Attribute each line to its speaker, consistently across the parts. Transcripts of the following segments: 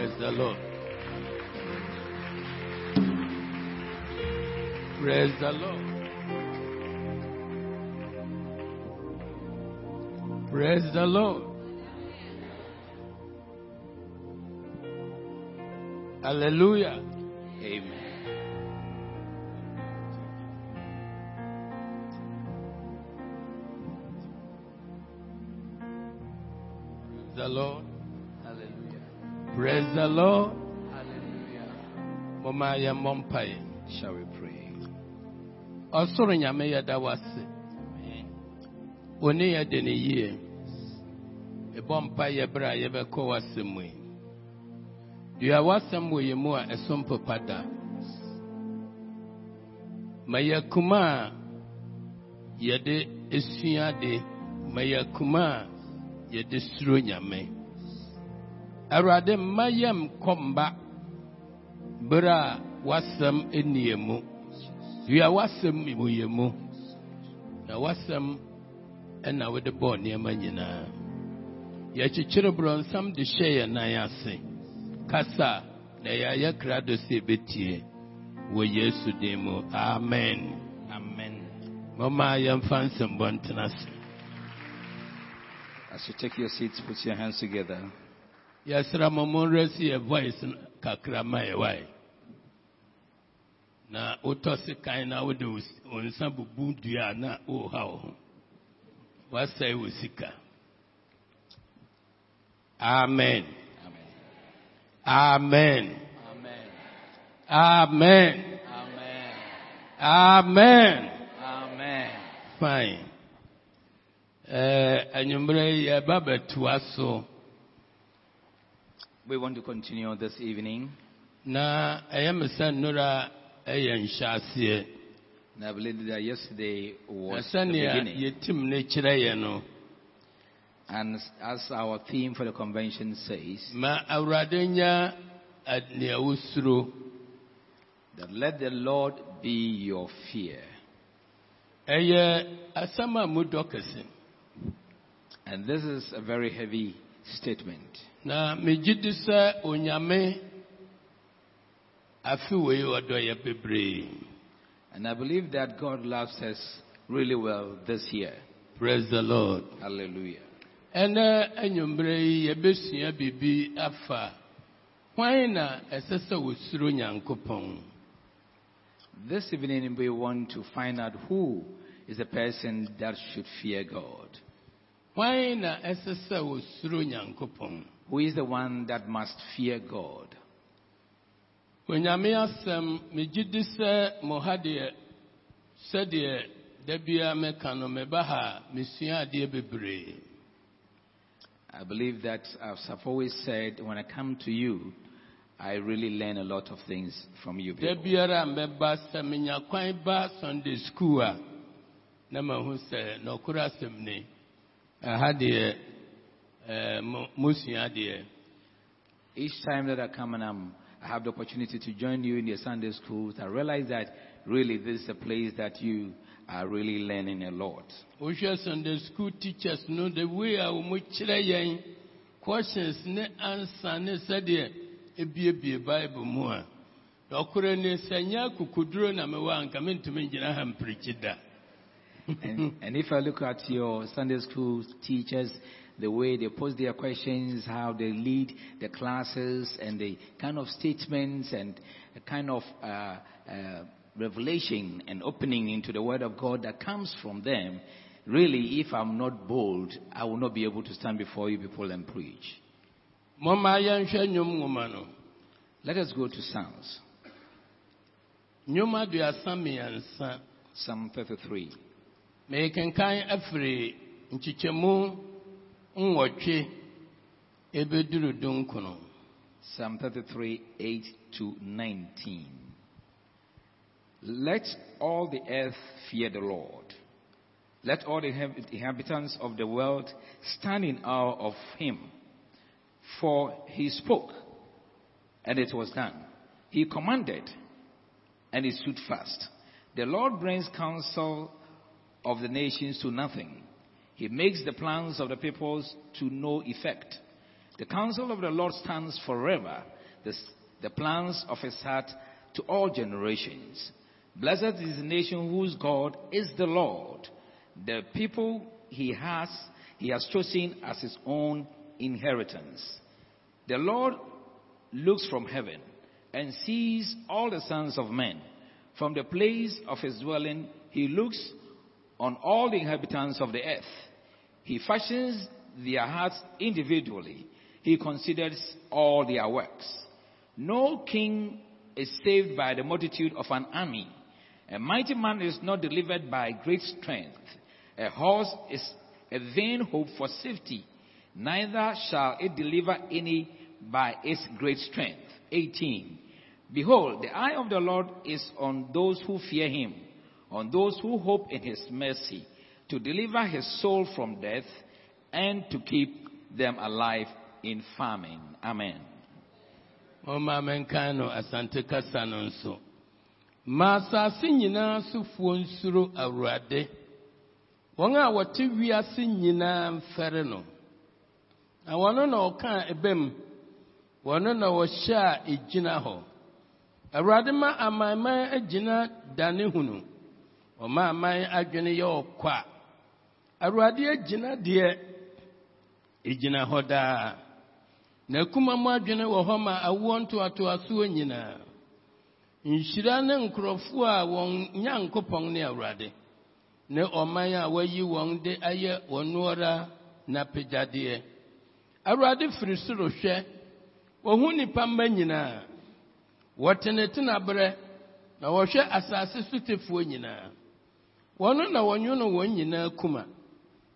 Speaker 1: Praise the Lord. Praise the Lord. Praise the Lord. Hallelujah.
Speaker 2: Amen.
Speaker 1: The Lord. Praise the Lord.
Speaker 2: Hallelujah.
Speaker 1: Mama ya mompai.
Speaker 2: Shall we pray?
Speaker 1: Ɔsoro nyame yɛda wase.
Speaker 2: Amen.
Speaker 1: Oni yɛde ne yie. Ɛbɔ mpa yɛ berɛ a yɛbɛkɔ w'asɛm mu yi. Dua w'asɛm wɔ yɛn mu a ɛso mpepa da. Ma yɛ kuma a yɛde esua de. Ma yɛ kuma a yɛde suro nyame. Awurade mma yɛm kɔ mba berɛ a w'asɛm nni yɛn mu. Dua w'asɛm wɔ mu. Na w'asɛm ɛna wode bɔɔ nneɛma nyinaa. Yɛkyekyere borɔnsam de hyɛ yɛn nan ase. Kasa na yɛayɛ krado sɛ ɛbɛtie. Wɔ Yesu din mu. Amen.
Speaker 2: Amen.
Speaker 1: Mama yɛmfa nsɛmbɔ ntena.
Speaker 2: As you take your seats, put your hands together.
Speaker 1: yɛsrɛ mo monrɛsi yɛ voice kakra ma yɛ na wotɔ se kan na wode wo bubu dua na woha wo ho. Woasɛe wo sika. Amen.
Speaker 2: Amen.
Speaker 1: Amen.
Speaker 2: Amen.
Speaker 1: Amen fine ɛɛ anwummerɛ yɛba bɛtoa so.
Speaker 2: We want to continue this evening.
Speaker 1: na ɛyɛ sɛ nnora ɛyɛ nhyɛaseɛ.
Speaker 2: And I believe that yesterday was the beginning.
Speaker 1: yɛtim ne kyerɛ yɛ no,
Speaker 2: And as our theme for the convention says,
Speaker 1: ma Awurade nya
Speaker 2: that let the Lord be your fear.
Speaker 1: Ɛyɛ asɛm a mu dɔ kɛse.
Speaker 2: And this is a very heavy statement.
Speaker 1: Na megye di sɛ Onyame afe wei ɔdɔ yɛ bebree.
Speaker 2: And I believe that God loves us really well this year.
Speaker 1: Praise the Lord.
Speaker 2: Hallelujah.
Speaker 1: Ɛnɛ anwummerɛ yi yɛbɛsua biribi afa hwan na ɛsɛ sɛ Nyankopɔn.
Speaker 2: This evening we want to find out who is the person that should fear God. Who is the one that must fear God?
Speaker 1: Onyame asɛm megye di sɛ mo ha deɛ sɛdeɛ da biara mɛka no meba ha a mesua.
Speaker 2: I believe that, as I've always said, when I come to you, I really learn a lot of things from you people.
Speaker 1: Biara a mɛba sɛ menya kwan ba Sunday school a na mahu sɛ nɔkoro asɛm ni. Ɛha deɛ ɛɛ, mosua deɛ.
Speaker 2: Each time that I come and I'm, I have the opportunity to join you in your Sunday schools, I realize that really this is a place that you are really learning a lot.
Speaker 1: wohwɛ sunday school teachers no the way a wɔn kyerɛ yɛn questions ne answer ne sɛdeɛ ebiebie bible mu a ɔkoro ne sɛ nyɛ na mewɔ anka mentumi ngyina ha mpirikyi da
Speaker 2: And, and if I look at your Sunday school teachers, the way they pose their questions, how they lead the classes, and the kind of statements and a kind of uh, uh, revelation and opening into the Word of God that comes from them, really, if I'm not bold, I will not be able to stand before you people and preach.
Speaker 1: mɔma yɛnhwɛ nnwom nwoma no
Speaker 2: Let us go to Psalms,
Speaker 1: nnwom aduasa mmiɛnsa
Speaker 2: Psalm 33.
Speaker 1: Mekenkan afiri nkyekyɛmu nwɔtwe ebeduru dunkono
Speaker 2: Psalm 33, 8 to 19. Let all the earth fear the Lord. Let all the inhabitants of the world stand in awe of him. For he spoke, and it was done. He commanded, and it stood fast. The Lord brings counsel of the nations to nothing. He makes the plans of the peoples to no effect. The counsel of the Lord stands forever, the, the plans of his heart to all generations. Blessed is the nation whose God is the Lord, the people he has, he has chosen as his own inheritance. The Lord looks from heaven and sees all the sons of men. From the place of his dwelling, he looks on all the inhabitants of the earth. He fashions their hearts individually. He considers all their works. No king is saved by the multitude of an army. A mighty man is not delivered by great strength. A horse is a vain hope for safety. Neither shall it deliver any by its great strength. 18. Behold, the eye of the Lord is on those who fear him, on those who hope in his mercy, to deliver his soul from death and to keep them alive in famine. Amen.
Speaker 1: ɔma menkan no asante kasa no nso. Ma asase nyinaa sofoɔ nsuro awurade. Wɔn a wɔte wiase nyinaa na wɔno na ebem wɔno na wɔhyɛ a egyina hɔ. Awurade ma amanman agyina dane hunu ɔma aman adwene yɛ ɔkwa awurade agyina deɛ egyina hɔ daa. Na kuma mu adwene wɔ hɔ ma awoɔ ntoatoasoɔ nyinaa. Nhyira ne nkurɔfoɔ a wɔn nyankopɔn ne awurade ne ɔman a wayi wɔn de ayɛ wɔnoɔra n'apagyadeɛ. Awurade firi soro hwɛ wɔho nnipa mma nyinaa. Wɔtenetena berɛ na wɔhwɛ asase so tefoɔ nyinaa. Wɔno na wɔnwono wɔn nyinaa kuma.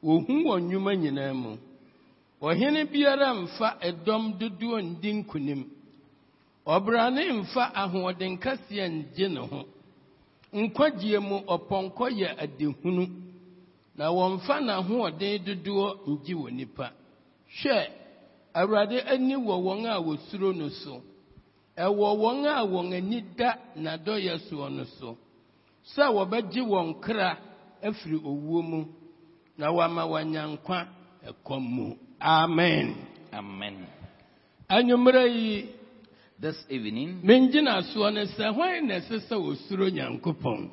Speaker 1: Wohu wɔn nnwuma nyinaa mu. Ɔhene biara mfa ɛdɔm dodoɔ ndi nkonim ɔbrane mfa ahoɔden kaseɛ ngye ne ho. Nkwagyeɛ mu ɔpɔnkɔ yɛ adehunu. Na wɔmfa n'ahoɔden dodoɔ ngye wɔ nipa hwɛ awurade ani wɔ wɔn a wosuro no so. Ɛwɔ wɔn a wɔn ani da n'adɔyɛ soɔ no so. Sɛ wɔbɛgye wɔn kra afiri owuo mu na wɔama wɔanya nkwa ɛkɔm mu amen
Speaker 2: Amen.
Speaker 1: anwummerɛ yi
Speaker 2: This evening,
Speaker 1: mengyina soɔ ne sɛ hwan na ɛsɛ sɛ wɔsuro nyankopɔn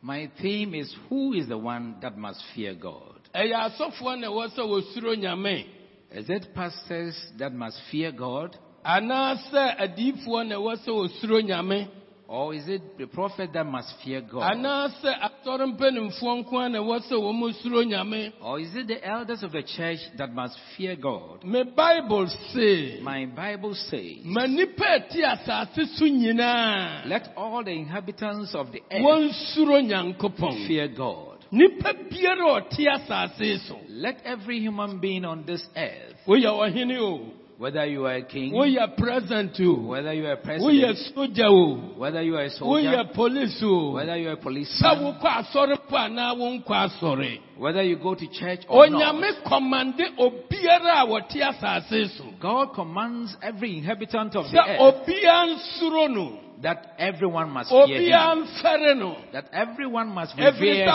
Speaker 2: my theme is Who is the one that must fear God?
Speaker 1: ɛyɛ asɔfoɔ na ɛwɔ sɛ wɔsuro nyame
Speaker 2: Is it pastors that must fear God?
Speaker 1: anaasɛ adiyifoɔ na ɛwɔ sɛ wɔsuro nyame
Speaker 2: Or is it the prophet that must fear God?
Speaker 1: anaasɛ asɔre mpanimfoɔ nko a na ɛwɔ sɛ wɔn suro nyame
Speaker 2: Or is it the elders of the church that must fear God?
Speaker 1: me bible se
Speaker 2: My Bible says,
Speaker 1: ma nnipa a ɛte asase so nyinaa
Speaker 2: Let all the inhabitants of the earth fear God.
Speaker 1: nnipa biara a ɔte asase so
Speaker 2: Let every human being on this earth,
Speaker 1: woyɛ ɔhene o
Speaker 2: whether you are a king,
Speaker 1: woyɛ president o
Speaker 2: whether you are a
Speaker 1: woyɛ
Speaker 2: president,
Speaker 1: soja o
Speaker 2: whether you are a soldier,
Speaker 1: woyɛ police o
Speaker 2: whether you are a
Speaker 1: sɛ
Speaker 2: policeman,
Speaker 1: wokɔ asɔre po anaa wonkɔ asɔre
Speaker 2: whether you go to church or not,
Speaker 1: onyame kɔmande obiara a wɔte asase so.
Speaker 2: God commands every inhabitant of the
Speaker 1: sɛ
Speaker 2: earth
Speaker 1: obiara nsuro no
Speaker 2: that everyone must fear
Speaker 1: obiara
Speaker 2: him,
Speaker 1: mfɛre
Speaker 2: that everyone must
Speaker 1: ɛfiri
Speaker 2: revere him.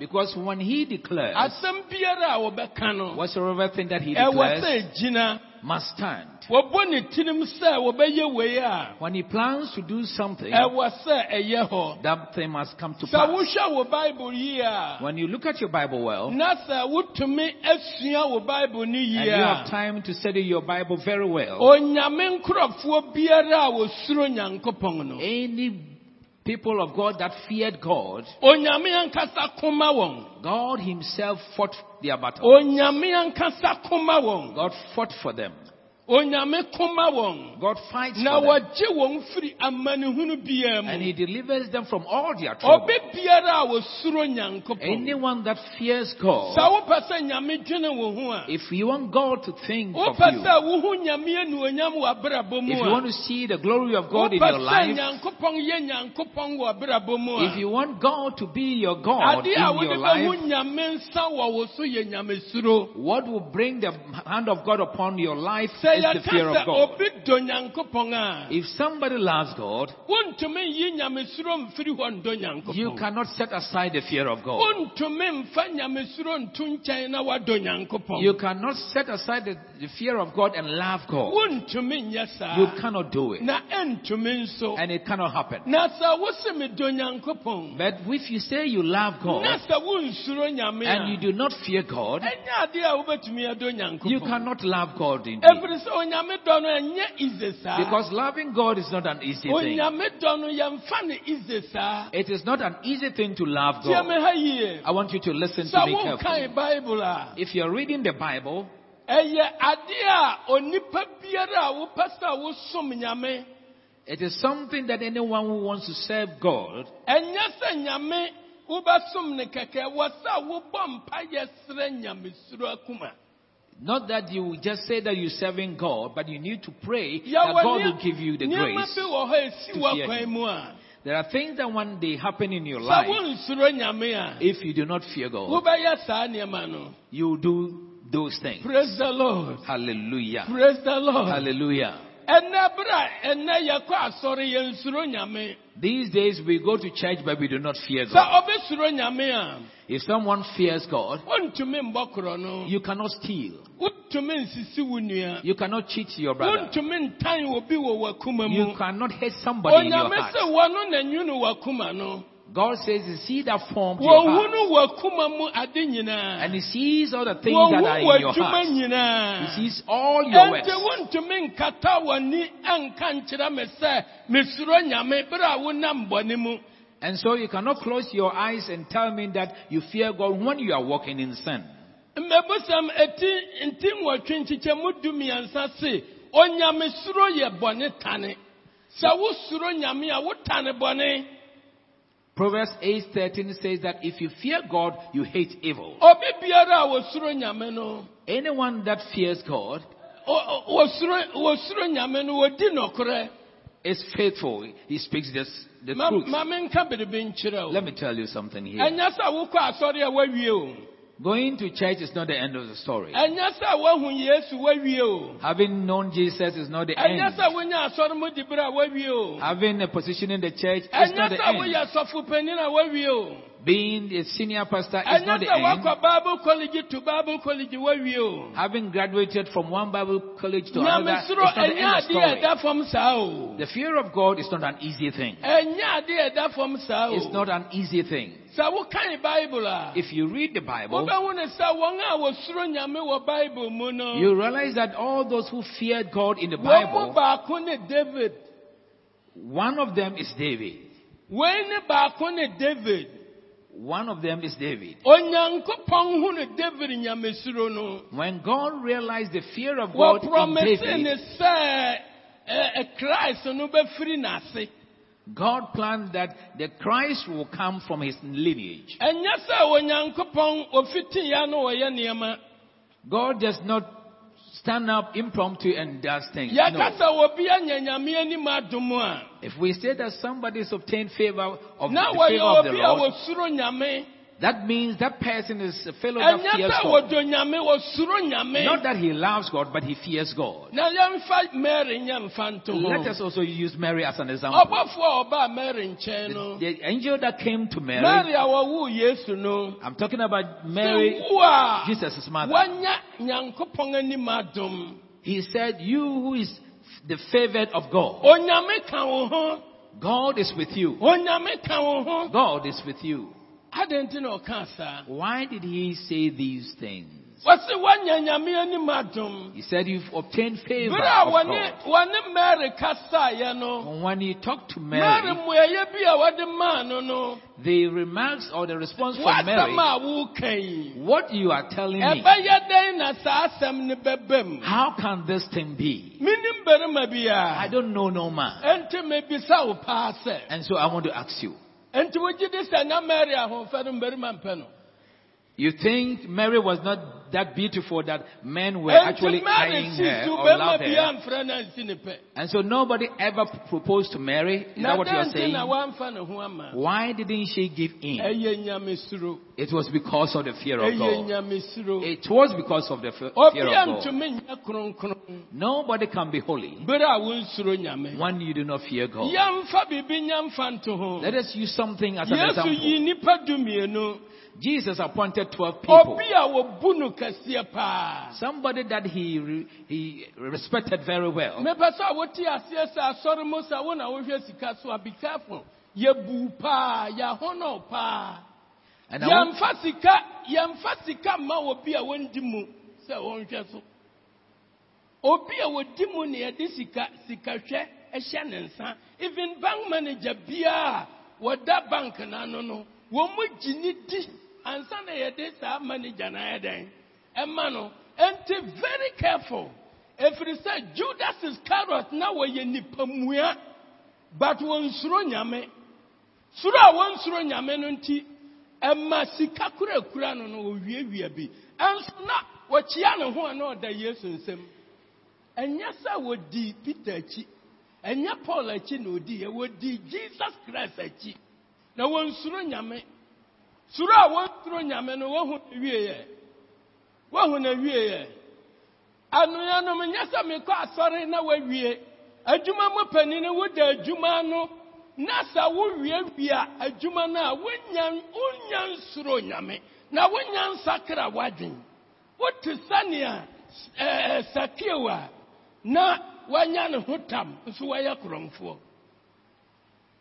Speaker 1: Wɔno deɛ wɔka
Speaker 2: Because when he declares,
Speaker 1: asɛm biara a wɔbɛka no
Speaker 2: whatsoever thing that he declares must stand.
Speaker 1: wɔbɔ ne tirim sɛ wɔbɛyɛ wei a
Speaker 2: When he plans to do something,
Speaker 1: ɛwɔ sɛ ɛyɛ hɔ
Speaker 2: that thing must come to pass.
Speaker 1: wohwɛ wo bible yie
Speaker 2: When you look at your Bible well,
Speaker 1: na sɛ wotumi asua wo bible ne
Speaker 2: and you have time to study your Bible very well,
Speaker 1: onyame nkurɔfoɔ biara a wɔsuro nyankopɔn no
Speaker 2: any people of God that feared God,
Speaker 1: onyame ankasa koma wɔn
Speaker 2: God himself fought their battle.
Speaker 1: onyame ankasa koma wɔn
Speaker 2: God fought for them.
Speaker 1: Onyame koma wɔn
Speaker 2: God fights for them.
Speaker 1: wɔgye wɔn firi amanehunu biara
Speaker 2: And he delivers them from all their trouble.
Speaker 1: ɔbɛ biara a wɔsuro nyankopɔn
Speaker 2: Anyone that fears God,
Speaker 1: wopɛ sɛ nyame dwene wo ho a
Speaker 2: if you want God to think of you,
Speaker 1: sɛ wohu nyame anuonyam wɔ abrabɔ mu
Speaker 2: if you want to see the glory of God in your life,
Speaker 1: nyankopɔn yɛ nyankopɔn wɔ abrabɔ mu
Speaker 2: if you want God to be your God in your life,
Speaker 1: nyame nsa wɔ wo so yɛ nyamesuro
Speaker 2: what will bring the hand of God upon your life That's the fear of God.
Speaker 1: Oh, obi dɔ nyankopɔn a
Speaker 2: If somebody loves God,
Speaker 1: wontumi nyi nyamesuro mfiri hɔ ndɔ
Speaker 2: you cannot set aside the fear of God.
Speaker 1: wontumi mfa nyamesuro nto nkyɛn na wadɔ nyankopɔn
Speaker 2: You cannot set aside the, the fear of God and love God. You cannot do it.
Speaker 1: na ɛntumi nso
Speaker 2: And it cannot happen.
Speaker 1: na sɛ wose medɔ nyankopɔn
Speaker 2: But if you say you love God
Speaker 1: sɛ wonsuro nyame
Speaker 2: and you do not fear God,
Speaker 1: ɛnyɛ adeɛ a wobɛtumi adɔ
Speaker 2: you cannot love God indeed.
Speaker 1: Ɛfiri sɛ onyame dɔ no ɛnyɛ ize saa
Speaker 2: Because loving God is not an easy thing.
Speaker 1: onyame dɔ no yɛmfa ne ize saa
Speaker 2: It is not an easy thing to love God. I want you to listen to me carefully.
Speaker 1: wokae bible a
Speaker 2: If you're reading the Bible,
Speaker 1: ɛyɛ adeɛ a onipa biara a wopɛ sɛ wosom nyame
Speaker 2: it is something that anyone who wants to serve God, not that you just say that you're serving God, but you need to pray that God will give you the grace.
Speaker 1: bi wɔ hɔ a ɛsi
Speaker 2: to fear Him. There are things that one day happen in your life.
Speaker 1: wonsuro nyame a
Speaker 2: If you do not fear God, you do those things.
Speaker 1: praise the lord
Speaker 2: Hallelujah.
Speaker 1: praise the lord
Speaker 2: Hallelujah.
Speaker 1: Ɛnɛ berɛ a ɛnɛ yɛkɔ asɔre yɛnsuro nyame
Speaker 2: These days we go to church, but we do not fear God. If someone fears God,
Speaker 1: wontumi mbɔ korɔ no
Speaker 2: you cannot steal.
Speaker 1: wontumi nsisi wo nua
Speaker 2: You cannot cheat your brother.
Speaker 1: wontumi ntan obi wɔ w'akuma
Speaker 2: You cannot hate somebody in your heart.
Speaker 1: Sɛ wɔno na nwunu w'akuma no
Speaker 2: God says He sees that formed your heart.
Speaker 1: wɔhunu w'akuma mu ade nyinaa
Speaker 2: And He sees all the things that are in your heart. He sees all your works.
Speaker 1: wontumi nkata w'ani anka nkyerɛ me sɛ mesuro nyame bere a wonam bɔne mu
Speaker 2: And so you cannot close your eyes and tell me that you fear God when you are walking in sin.
Speaker 1: mmɛbusɛm eti nti nwɔtwe nkyekyɛmu du mmiɛnsa se onyamesuro yɛ bɔne tane sɛ wosuro nyame a wotane bɔne
Speaker 2: Proverbs 8:13 says that if you fear God, you hate evil.
Speaker 1: obi biara a wosuro nyame no
Speaker 2: Anyone that fears God
Speaker 1: o- o- wosuro wosuro nyame no wodi nɔkorɛ
Speaker 2: is faithful. He speaks this, the truth.
Speaker 1: ma menka biribi nkyerɛ
Speaker 2: Let me tell you something here.
Speaker 1: Ɛnyɛ sɛ wokɔ asɔre a wawie o
Speaker 2: Going to church is not the end of the story.
Speaker 1: ɛnyɛ sɛ woahu yesu wawie o
Speaker 2: Having known Jesus is not the end.
Speaker 1: sɛ wonya asɔre mu di bere a wawie o
Speaker 2: Having a position in the church is not the end.
Speaker 1: Woyɛ sɔfo panin a wawie o
Speaker 2: Being a senior pastor is not the end.
Speaker 1: bible college to bible college
Speaker 2: Having graduated from one Bible college to another is not the end story.
Speaker 1: ɛda fam saa o
Speaker 2: The fear of God is not an easy thing.
Speaker 1: ɛnyɛ adeɛ a ɛda fam saa o
Speaker 2: It's not an easy thing.
Speaker 1: sɛ wokan bible a
Speaker 2: If you read the Bible,
Speaker 1: wobɛhu ne sɛ wɔn a wɔsuro nyame wɔ bible mu no
Speaker 2: you realize that all those who feared God in the Bible,
Speaker 1: baako ne david
Speaker 2: one of them is David.
Speaker 1: wei ne baako ne david
Speaker 2: One of them is David.
Speaker 1: onyankopɔn hu ne david nyamesuro no
Speaker 2: When God realized the fear of God in David, God planned that the Christ will come from his lineage.
Speaker 1: ɛnyɛ sɛ onyankopɔn ofitiiɛ no wɔyɛ nneɛma
Speaker 2: God does not stand up impromptu and does things. No.
Speaker 1: sɛ obi anya nyame anim adom a
Speaker 2: If we say that somebody has obtained favor of the favor of the Lord, that means that person is a fellow that fears God.
Speaker 1: wɔdɔ nyame wɔsuro nyame
Speaker 2: Not that he loves God, but he fears God.
Speaker 1: na yɛmfa mary nyɛ mfa nto
Speaker 2: Let us also use Mary as an example.
Speaker 1: ɔbɔfoɔ a ɔbaa mary nkyɛn no
Speaker 2: The angel that came to Mary,
Speaker 1: mary a wɔwoo no
Speaker 2: I'm talking about Mary, Jesus' mother.
Speaker 1: wanya nyankopɔn anim adom
Speaker 2: He said, You who is the favored of God,
Speaker 1: onyame ka wo ho
Speaker 2: God is with you.
Speaker 1: onyame ka wo ho
Speaker 2: God is with you.
Speaker 1: Adɛn nti na ɔka saa
Speaker 2: Why did he say these things?
Speaker 1: wɔse woanya nyame anim
Speaker 2: He said, You've obtained favor of God.
Speaker 1: wɔne mary kasaeɛ no
Speaker 2: when he talked to
Speaker 1: mary
Speaker 2: Mary,
Speaker 1: mmuayɛ bi a wɔde maa no no
Speaker 2: the remarks or the response from Mary,
Speaker 1: a woka yi
Speaker 2: what you are telling me,
Speaker 1: ɛbɛyɛ dɛn na saa asɛm no bɛba mu
Speaker 2: how can this thing be?
Speaker 1: menim barima bi
Speaker 2: I don't know no man.
Speaker 1: ɛnti mebisa wo paa sɛ
Speaker 2: And so I want to ask you, you think Mary was not that beautiful that men were actually eyeing her or loved her.
Speaker 1: amfrɛ no ansi ne pɛ.
Speaker 2: And so nobody ever proposed to Mary. Is that what you are saying?
Speaker 1: na wamfa ne ho ama?
Speaker 2: Why didn't she give in? It was because of the fear of God. It was because of the fear of God.
Speaker 1: antumi nyɛ kronkron
Speaker 2: Nobody can be holy
Speaker 1: bere a wonsuro nyame.
Speaker 2: when you do not fear God.
Speaker 1: Yɛmfa biribi nyamfa nto.
Speaker 2: Let us use something as an example.
Speaker 1: Yi nipa dumienu.
Speaker 2: Jesus appointed 12 people.
Speaker 1: Obi a wobu no kɛseɛ paa.
Speaker 2: Somebody that he, he respected very well.
Speaker 1: Mepɛ sɛ wote aseɛ sɛ asɔre mu sɛ wo na wohwɛ sika so be careful. Yɛbu paa, yɛahɔnɔ.
Speaker 2: And I want,
Speaker 1: Yɛmfa sika, yɛmfa sika ma obi a wondi mu sɛ wɔnhwɛ a wodi mu ne yɛde sika sikahwɛ ɛhyɛ ne nsa. Even bank manager biara wɔda bank n'ano no, wɔn mu gyi ne di ansa na yɛde saa manager na ayɛ dɛn. Ɛma no, ɛnti very careful. Efiri sɛ Judas Iscariot na wɔyɛ nipa mua, but wɔnsuro nyame. Suro a wɔnsuro nyame no nti, ɛma sika kurakura no no wɔwiawia bi. Ɛnso na wɔkyia ne ho a na ɔda Yesu nsam. Ɛnyɛ sɛ wɔdi Peter akyi. Ɛnyɛ Paul akyi na odi yɛ. Wɔdi Jesus Christ akyi. Na wɔnsuro nyame. Suro a wɔnsuro nyame no wɔhu na wieɛ. Wɔhu na wieɛ. Anuanom nyɛ sɛ mekɔ asɔre na wɔawie. Adwuma mu panin no woda adwuma no na sɛ wowie wie a adwuma no a wonya wonya nsuro nyame na wonya nsakra w'adwen. Wote sɛnea ɛɛ sakeo a na wanya ne ho tam nso wɔyɛ korɔmfoɔ.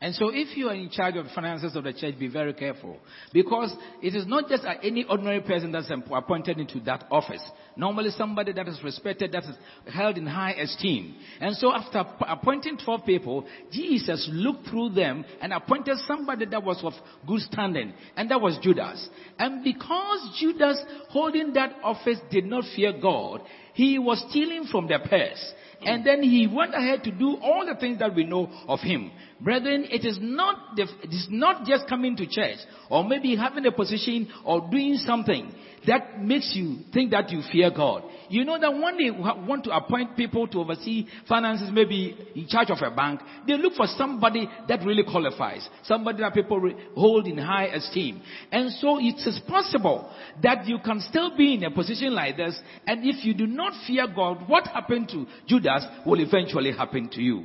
Speaker 2: And so if you are in charge of the finances of the church, be very careful. Because it is not just any ordinary person that's appointed into that office. Normally somebody that is respected, that is held in high esteem. And so after appointing 12 people, Jesus looked through them and appointed somebody that was of good standing. And that was Judas. And because Judas holding that office did not fear God, he was stealing from their purse. And mm. then he went ahead to do all the things that we know of him. Brethren, it is not the, it is not just coming to church or maybe having a position or doing something that makes you think that you fear God. You know that when they want to appoint people to oversee finances, maybe in charge of a bank, they look for somebody that really qualifies, somebody that people hold in high esteem. And so it is possible that you can still be in a position like this, and if you do not fear God, what happened to Judas will eventually happen to you.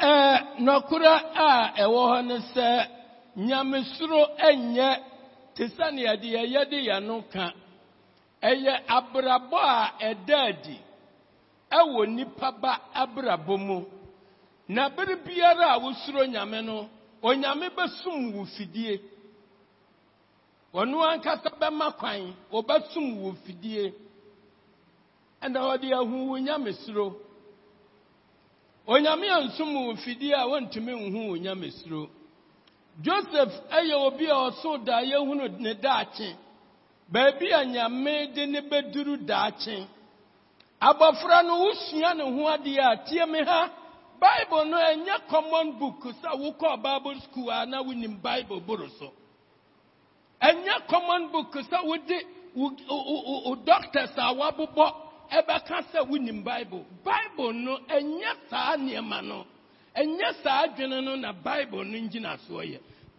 Speaker 1: Ɛɛ te sɛ nea yɛde yɛn no ka. Ɛyɛ abrabɔ a ɛda adi ɛwɔ nipa ba abrabɔ mu. Na bere biara a wosuro nyame no, onyame bɛsum wo fidie. Ɔno ankasa bɛma kwan, ɔbɛsum wo fidie. Ɛna ɔde ahu wo nyamesuro. onyame ansum wo mfidie a wontumi nhu wo nyamesuro joseph ɛyɛ obi a ɔso da yɛhunu ne daakye. Baabi a nyame de ne bɛduru daakye. Abɔfra no wosua ne ho adeɛ a tie me ha. Bible no ɛnyɛ common book sɛ wokɔɔ bible school a na wonim bible boro so. Ɛnyɛ common book sɛ wode wo wo- wo- wo doctors a wabobɔ ɛbɛka sɛ wonim bible. Bible no ɛnyɛ saa nneɛma no. Ɛnyɛ saa adwene no na bible no gyina soɔ yɛ.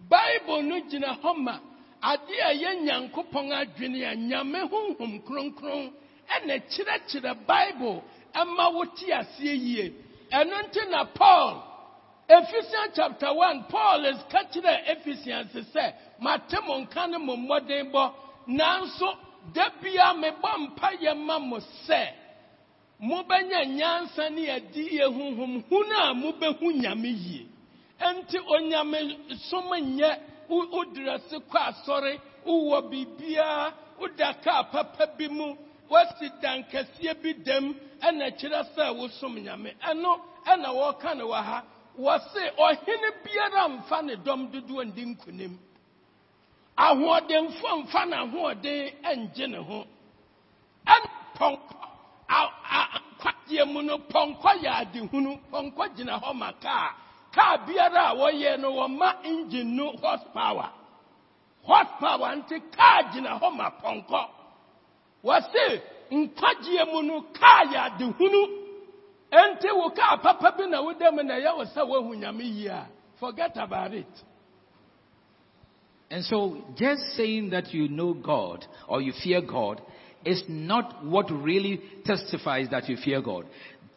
Speaker 1: Bible no gyina hɔ ma ade a ɛyɛ nyankopɔn adwene a nyame honhom kronkron ɛna kyerɛkyerɛ bible ɛma wote aseɛ yie. Ɛno nti na paul Ephesians chapter 1, Paul is the Ephesians sɛ, mate mo nka ne mo mmɔdenbɔ, nanso da bia mebɔ mpayɛ ma mo sɛ, mobɛnya nyansa ne adiyɛ honhom hunu a mobɛhu nyame yie. Enti onyame som nyɛ wo- wodrɛse kɔ asɔre, wowɔ biribiara, woda kaa papa bi mu, woasi dankɛseɛ bi dam, ɛna kyerɛ sɛ wosom nyame. Ɛno ɛna wɔka ne wɔ ha. Wɔse ɔhene biara mfa ne dɔm dodoɔ ndi nkonim. Ahoɔdenfo mfa n'ahoɔden ngye ne ho. Ɛna nkwagyeɛ mu no pɔnkɔ yɛ adehunu. Pɔnkɔ gyina hɔ ma kaa. Kaa biara a wɔyɛ no wɔma engine no horsepower. Horsepower nti kaa gyina hɔ ma pɔnkɔ. Wɔse nkwagyeɛ mu no kaa yɛ adehunu. Enti wo kaa papa bi na woda mu na ɛyɛ wo sɛ woahu nyame yie a forget about it.
Speaker 2: And so, just saying that you know God or you fear God is not what really testifies that you fear God.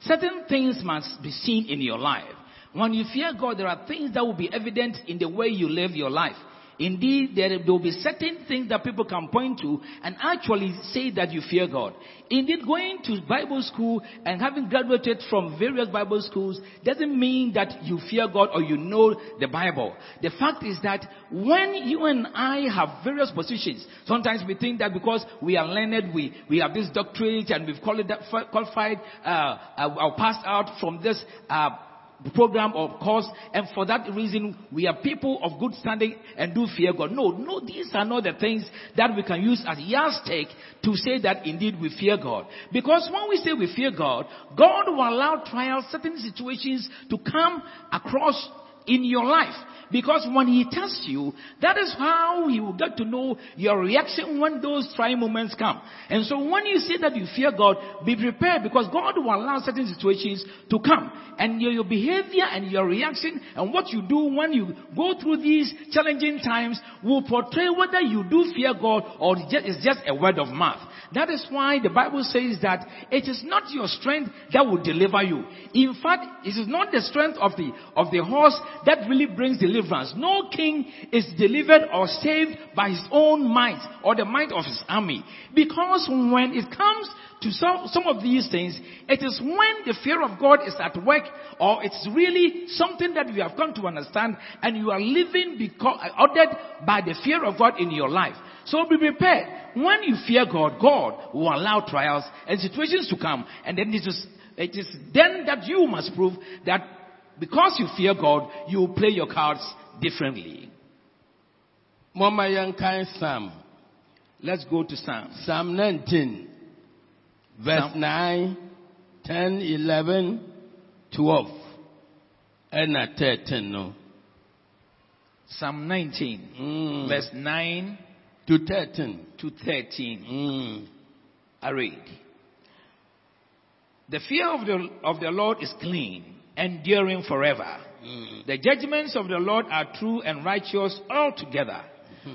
Speaker 2: Certain things must be seen in your life. When you fear God, there are things that will be evident in the way you live your life. Indeed, there will be certain things that people can point to and actually say that you fear God. Indeed, going to Bible school and having graduated from various Bible schools doesn't mean that you fear God or you know the Bible. The fact is that when you and I have various positions, sometimes we think that because we are learned, we, we have this doctorate and we've qualified, uh, uh, or passed out from this uh, program or course, and for that reason, we are people of good standing and do fear God. No, no, these are not the things that we can use as yardstick to say that indeed we fear God. Because when we say we fear God, God will allow trials, certain situations to come across in your life. Because when he tests you, that is how he will get to know your reaction when those trying moments come. And so when you say that you fear God, be prepared because God will allow certain situations to come. And your, your behavior and your reaction and what you do when you go through these challenging times will portray whether you do fear God or it's just a word of mouth. That is why the Bible says that it is not your strength that will deliver you. In fact, it is not the strength of the, of the horse that really brings deliverance. No king is delivered or saved by his own might or the might of his army. Because when it comes to some, some of these things, it is when the fear of God is at work or it's really something that you have come to understand and you are living because, ordered by the fear of God in your life. So be prepared. When you fear God, God will allow trials and situations to come. And then it is, it is then that you must prove that because you fear God, you will play your cards differently.
Speaker 1: Mama Yankai Psalm.
Speaker 2: Let's go to Psalm.
Speaker 1: Psalm 19, verse
Speaker 2: Psalm-
Speaker 1: 9, 10, 11, 12, and 13. No.
Speaker 2: Psalm 19,
Speaker 1: Mm.
Speaker 2: verse 9
Speaker 1: to 13.
Speaker 2: to 13.
Speaker 1: Mm.
Speaker 2: I read. The fear of the, of the Lord is clean, enduring forever.
Speaker 1: Mm.
Speaker 2: The judgments of the Lord are true and righteous altogether.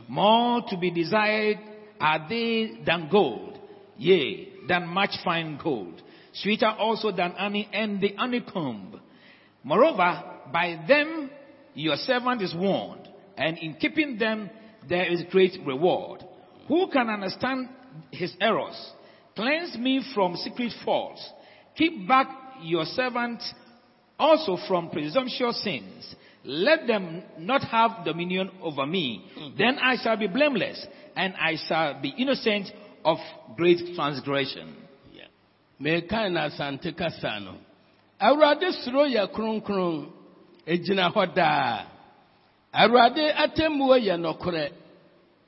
Speaker 2: More to be desired are they than gold, yea, than much fine gold. Sweeter also than honey and the honeycomb. Moreover, by them your servant is warned, and in keeping them there is great reward. Who can understand his errors? Cleanse me from secret faults. Keep back your servant also from presumptuous sins. Let them not have dominion over me. Hmm. Then I shall be blameless, and I shall be innocent of great transgression.
Speaker 1: Yeah. Mekan na asante kasa no. Awurade suro yɛ kronkron. Egyina hɔ daa. Awurade atemmuo yɛ nɔkorɛ.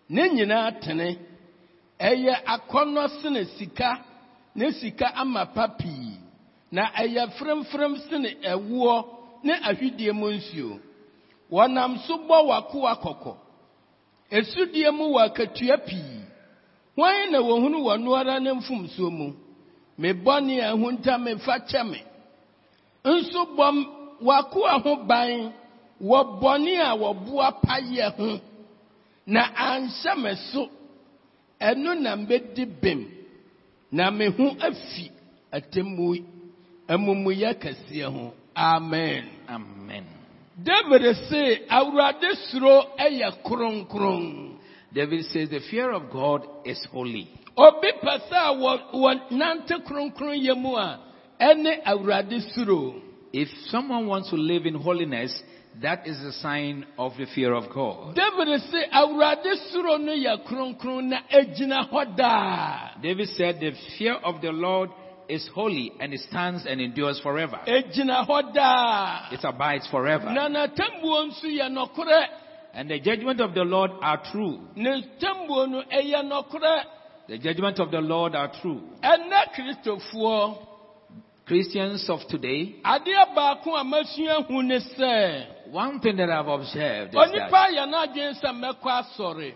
Speaker 1: Ne nyinaa tene. Ɛyɛ akɔnnɔ sene sika. Ne sika ama pa pii. Na ɛyɛ fremfrem sene ɛwoɔ ne ahwidie mu nsuo. Wɔnam so bɔ w'akoa kɔkɔ. Esudie mu wɔ akatua pii. Hwan na wohunu wɔ no ara ne mfomsoɔ mu? Me bɔne a ɛho nta me fa kyɛ me. Nso bɔ w'akoa ho ban wɔ bɔne a wɔboa payɛ ho. Na anhyɛ me so. Ɛno na mbɛdi bem. Na me ho afi atemmu amumuyɛ kɛseɛ ho. Amen.
Speaker 2: Amen.
Speaker 1: David se Awurade suro ɛyɛ kronkron.
Speaker 2: David says the fear of God is holy.
Speaker 1: obi pɛ sɛ a wɔ wɔ nante kronkron yɛ mu a ɛne awurade suro
Speaker 2: If someone wants to live in holiness, that is a sign of the fear of God.
Speaker 1: david se awurade suro no yɛ kronkron na egyina hɔ daa
Speaker 2: David said the fear of the Lord is holy and it stands and endures forever.
Speaker 1: egyina hɔ daa
Speaker 2: It abides forever.
Speaker 1: na n'atambuo nso yɛ nɔkorɛ
Speaker 2: And the judgment of the Lord are true.
Speaker 1: ne tambuo no ɛyɛ nɔkorɛ
Speaker 2: The judgment of the Lord are true.
Speaker 1: And
Speaker 2: Christians of today,
Speaker 1: adeɛ baako a masua hu ne sɛ
Speaker 2: one thing that I've observed is that
Speaker 1: yɛ n'adwene sɛ mɛkɔ asɔre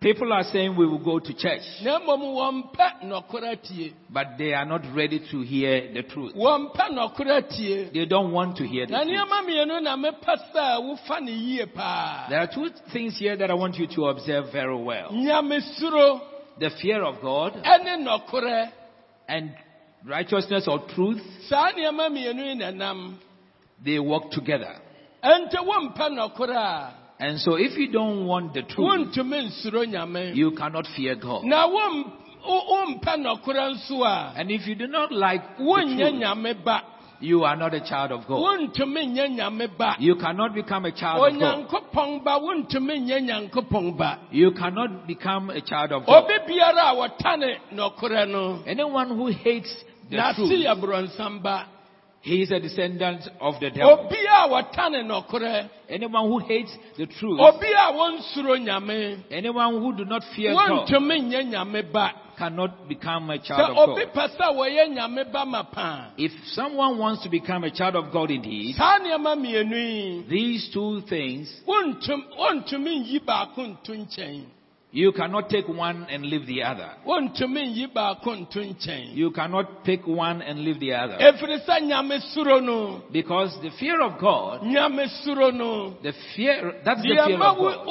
Speaker 2: People are saying we will go to church,
Speaker 1: na mmom wɔmpɛ nɔkora tie
Speaker 2: but they are not ready to hear the truth.
Speaker 1: wɔmpɛ nɔkora tie
Speaker 2: They don't want to hear the truth.
Speaker 1: nneɛma mmienu na mepɛ sɛ wofa ne yie paa
Speaker 2: There are two things here that I want you to observe very well. The fear of God and righteousness or truth,
Speaker 1: saa nneɛma mmienu yi na nam
Speaker 2: they work together.
Speaker 1: Ɛnti wompɛ nɔkorɛ a
Speaker 2: And so if you don't want the truth,
Speaker 1: wontumi nsuro nyame
Speaker 2: you cannot fear God.
Speaker 1: na wom- wo- wompɛ nɔkorɛ nso a
Speaker 2: And if you do not like the truth, you are not a child of God.
Speaker 1: wontumi nyɛ nyame ba
Speaker 2: You cannot become a child of God.
Speaker 1: onyankopɔn ba wontumi nyɛ nyankopɔn ba
Speaker 2: You cannot become a child of God.
Speaker 1: obi biara a wɔtane nɔkorɛ no
Speaker 2: Anyone who hates the truth,
Speaker 1: yɛ borɔnsam ba
Speaker 2: he is a descendant of the devil.
Speaker 1: obi a wɔtane nɔkorɛ
Speaker 2: Anyone who hates the truth,
Speaker 1: obi a wɔnsuro nyame.
Speaker 2: anyone who do not fear God,
Speaker 1: wontumi nyɛ nyame ba.
Speaker 2: cannot become a child of God.
Speaker 1: pɛ sɛ wɔyɛ nyame ba ma paa
Speaker 2: If someone wants to become a child of God indeed,
Speaker 1: saa nneɛma mmienu yi
Speaker 2: these two things,
Speaker 1: wontum- wontumi nyi baako nto nkyɛn
Speaker 2: you cannot take one and leave the other.
Speaker 1: wontumi nyi baako nto nkyɛn
Speaker 2: You cannot pick one and leave the other.
Speaker 1: ɛfiri sɛ nyame suro no
Speaker 2: Because the fear of God,
Speaker 1: nyame suro no
Speaker 2: the fear, that's the fear of God.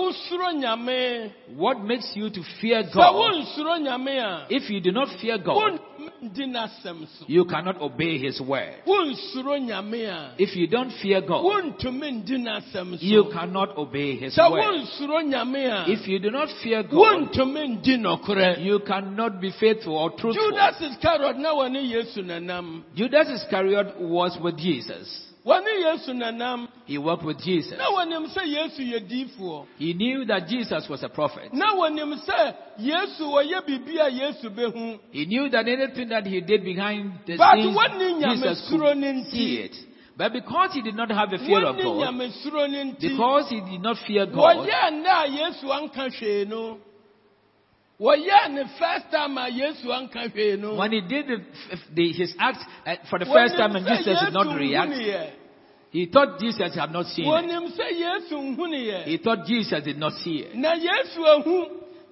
Speaker 2: What makes you to fear God?
Speaker 1: wonsuro nyame a
Speaker 2: If you do not fear God,
Speaker 1: wontumi ndi n'asɛm so
Speaker 2: you cannot obey His word.
Speaker 1: wonsuro nyame a
Speaker 2: If you don't fear God,
Speaker 1: wontumi ndi n'asɛm
Speaker 2: you cannot obey His word.
Speaker 1: wonsuro nyame a
Speaker 2: If you do not fear God,
Speaker 1: wontumi ndi nɔkorɛ
Speaker 2: you cannot be faithful or truthful.
Speaker 1: judas iscariot na wɔne yesu nanam
Speaker 2: Judas Iscariot was with Jesus.
Speaker 1: Wɔne yesu nanam
Speaker 2: He worked with Jesus.
Speaker 1: na wɔnim sɛ yesu yɛ diifoɔ
Speaker 2: He knew that Jesus was a prophet.
Speaker 1: na wɔnim sɛ yesu wɔyɛ biribi a yesu bɛhu
Speaker 2: He knew that anything that he did behind the scenes, Jesus could see it. But because he did not have the fear of God,
Speaker 1: nyamesuro no nti
Speaker 2: because he did not fear God, when he did the, the, his act uh, for the first time and Jesus did not react, he thought Jesus had not seen it.
Speaker 1: wɔnim sɛ yesu
Speaker 2: He thought Jesus did not see it.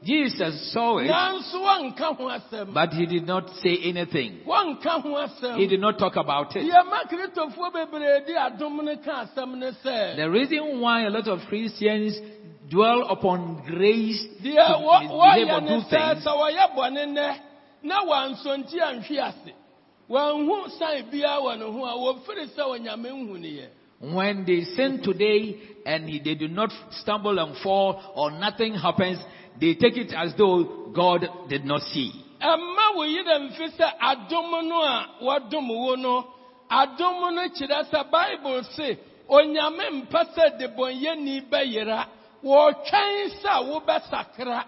Speaker 2: Jesus saw it,
Speaker 1: nanso wɔnka ho
Speaker 2: but he did not say anything. He did not talk about it.
Speaker 1: deɛ ma kristofoɔ bebree di adom no ka asɛm ne sɛ
Speaker 2: The reason why a lot of Christians dwell upon grace to
Speaker 1: deɛ wɔ-
Speaker 2: misbehave
Speaker 1: wɔyɛ
Speaker 2: or
Speaker 1: ne
Speaker 2: do
Speaker 1: sɛ
Speaker 2: things.
Speaker 1: sɛ wɔyɛ bɔne nnɛ anhwe ase. Wɔnhu san biara wɔ ne ho a wɔfiri sɛ onyame nhuneɛ
Speaker 2: when they sin today and they do not stumble and fall or nothing happens, they take it as though God did not see.
Speaker 1: ɛmma wo yerɛ mfi sɛ adom no a wɔdom wo no adom no kyerɛ sɛ bible se onyame mpɛ sɛ debɔnyɛni bɛyera wɔtwɛn sɛ wobɛsakra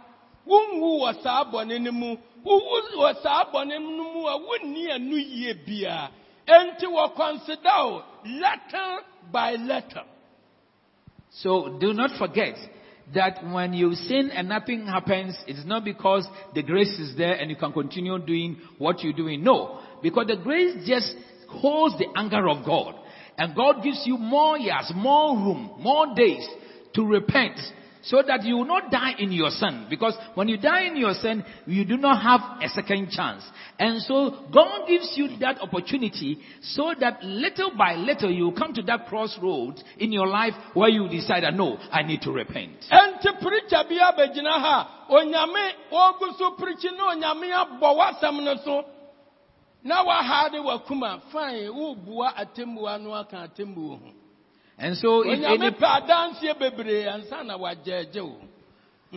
Speaker 1: wonwu wɔ saa bɔne no mu wowu wɔ saa bɔne no mu a wonni ɛno yie biara enti wɔkɔnsida o letter by letter
Speaker 2: So do not forget that when you sin and nothing happens, it's not because the grace is there and you can continue doing what you're doing. No, because the grace just holds the anger of God. And God gives you more years, more room, more days to repent so that you will not die in your sin. Because when you die in your sin, you do not have a second chance. And so God gives you that opportunity so that little by little you come to that crossroads in your life where you decide that no, I need to repent.
Speaker 1: enti preacher bi abɛgyina ha onyame onyame na w'akuma fine no aka atemmuo ho
Speaker 2: And so if any,
Speaker 1: pɛ adanseɛ bebree ansa na wagyɛagye wo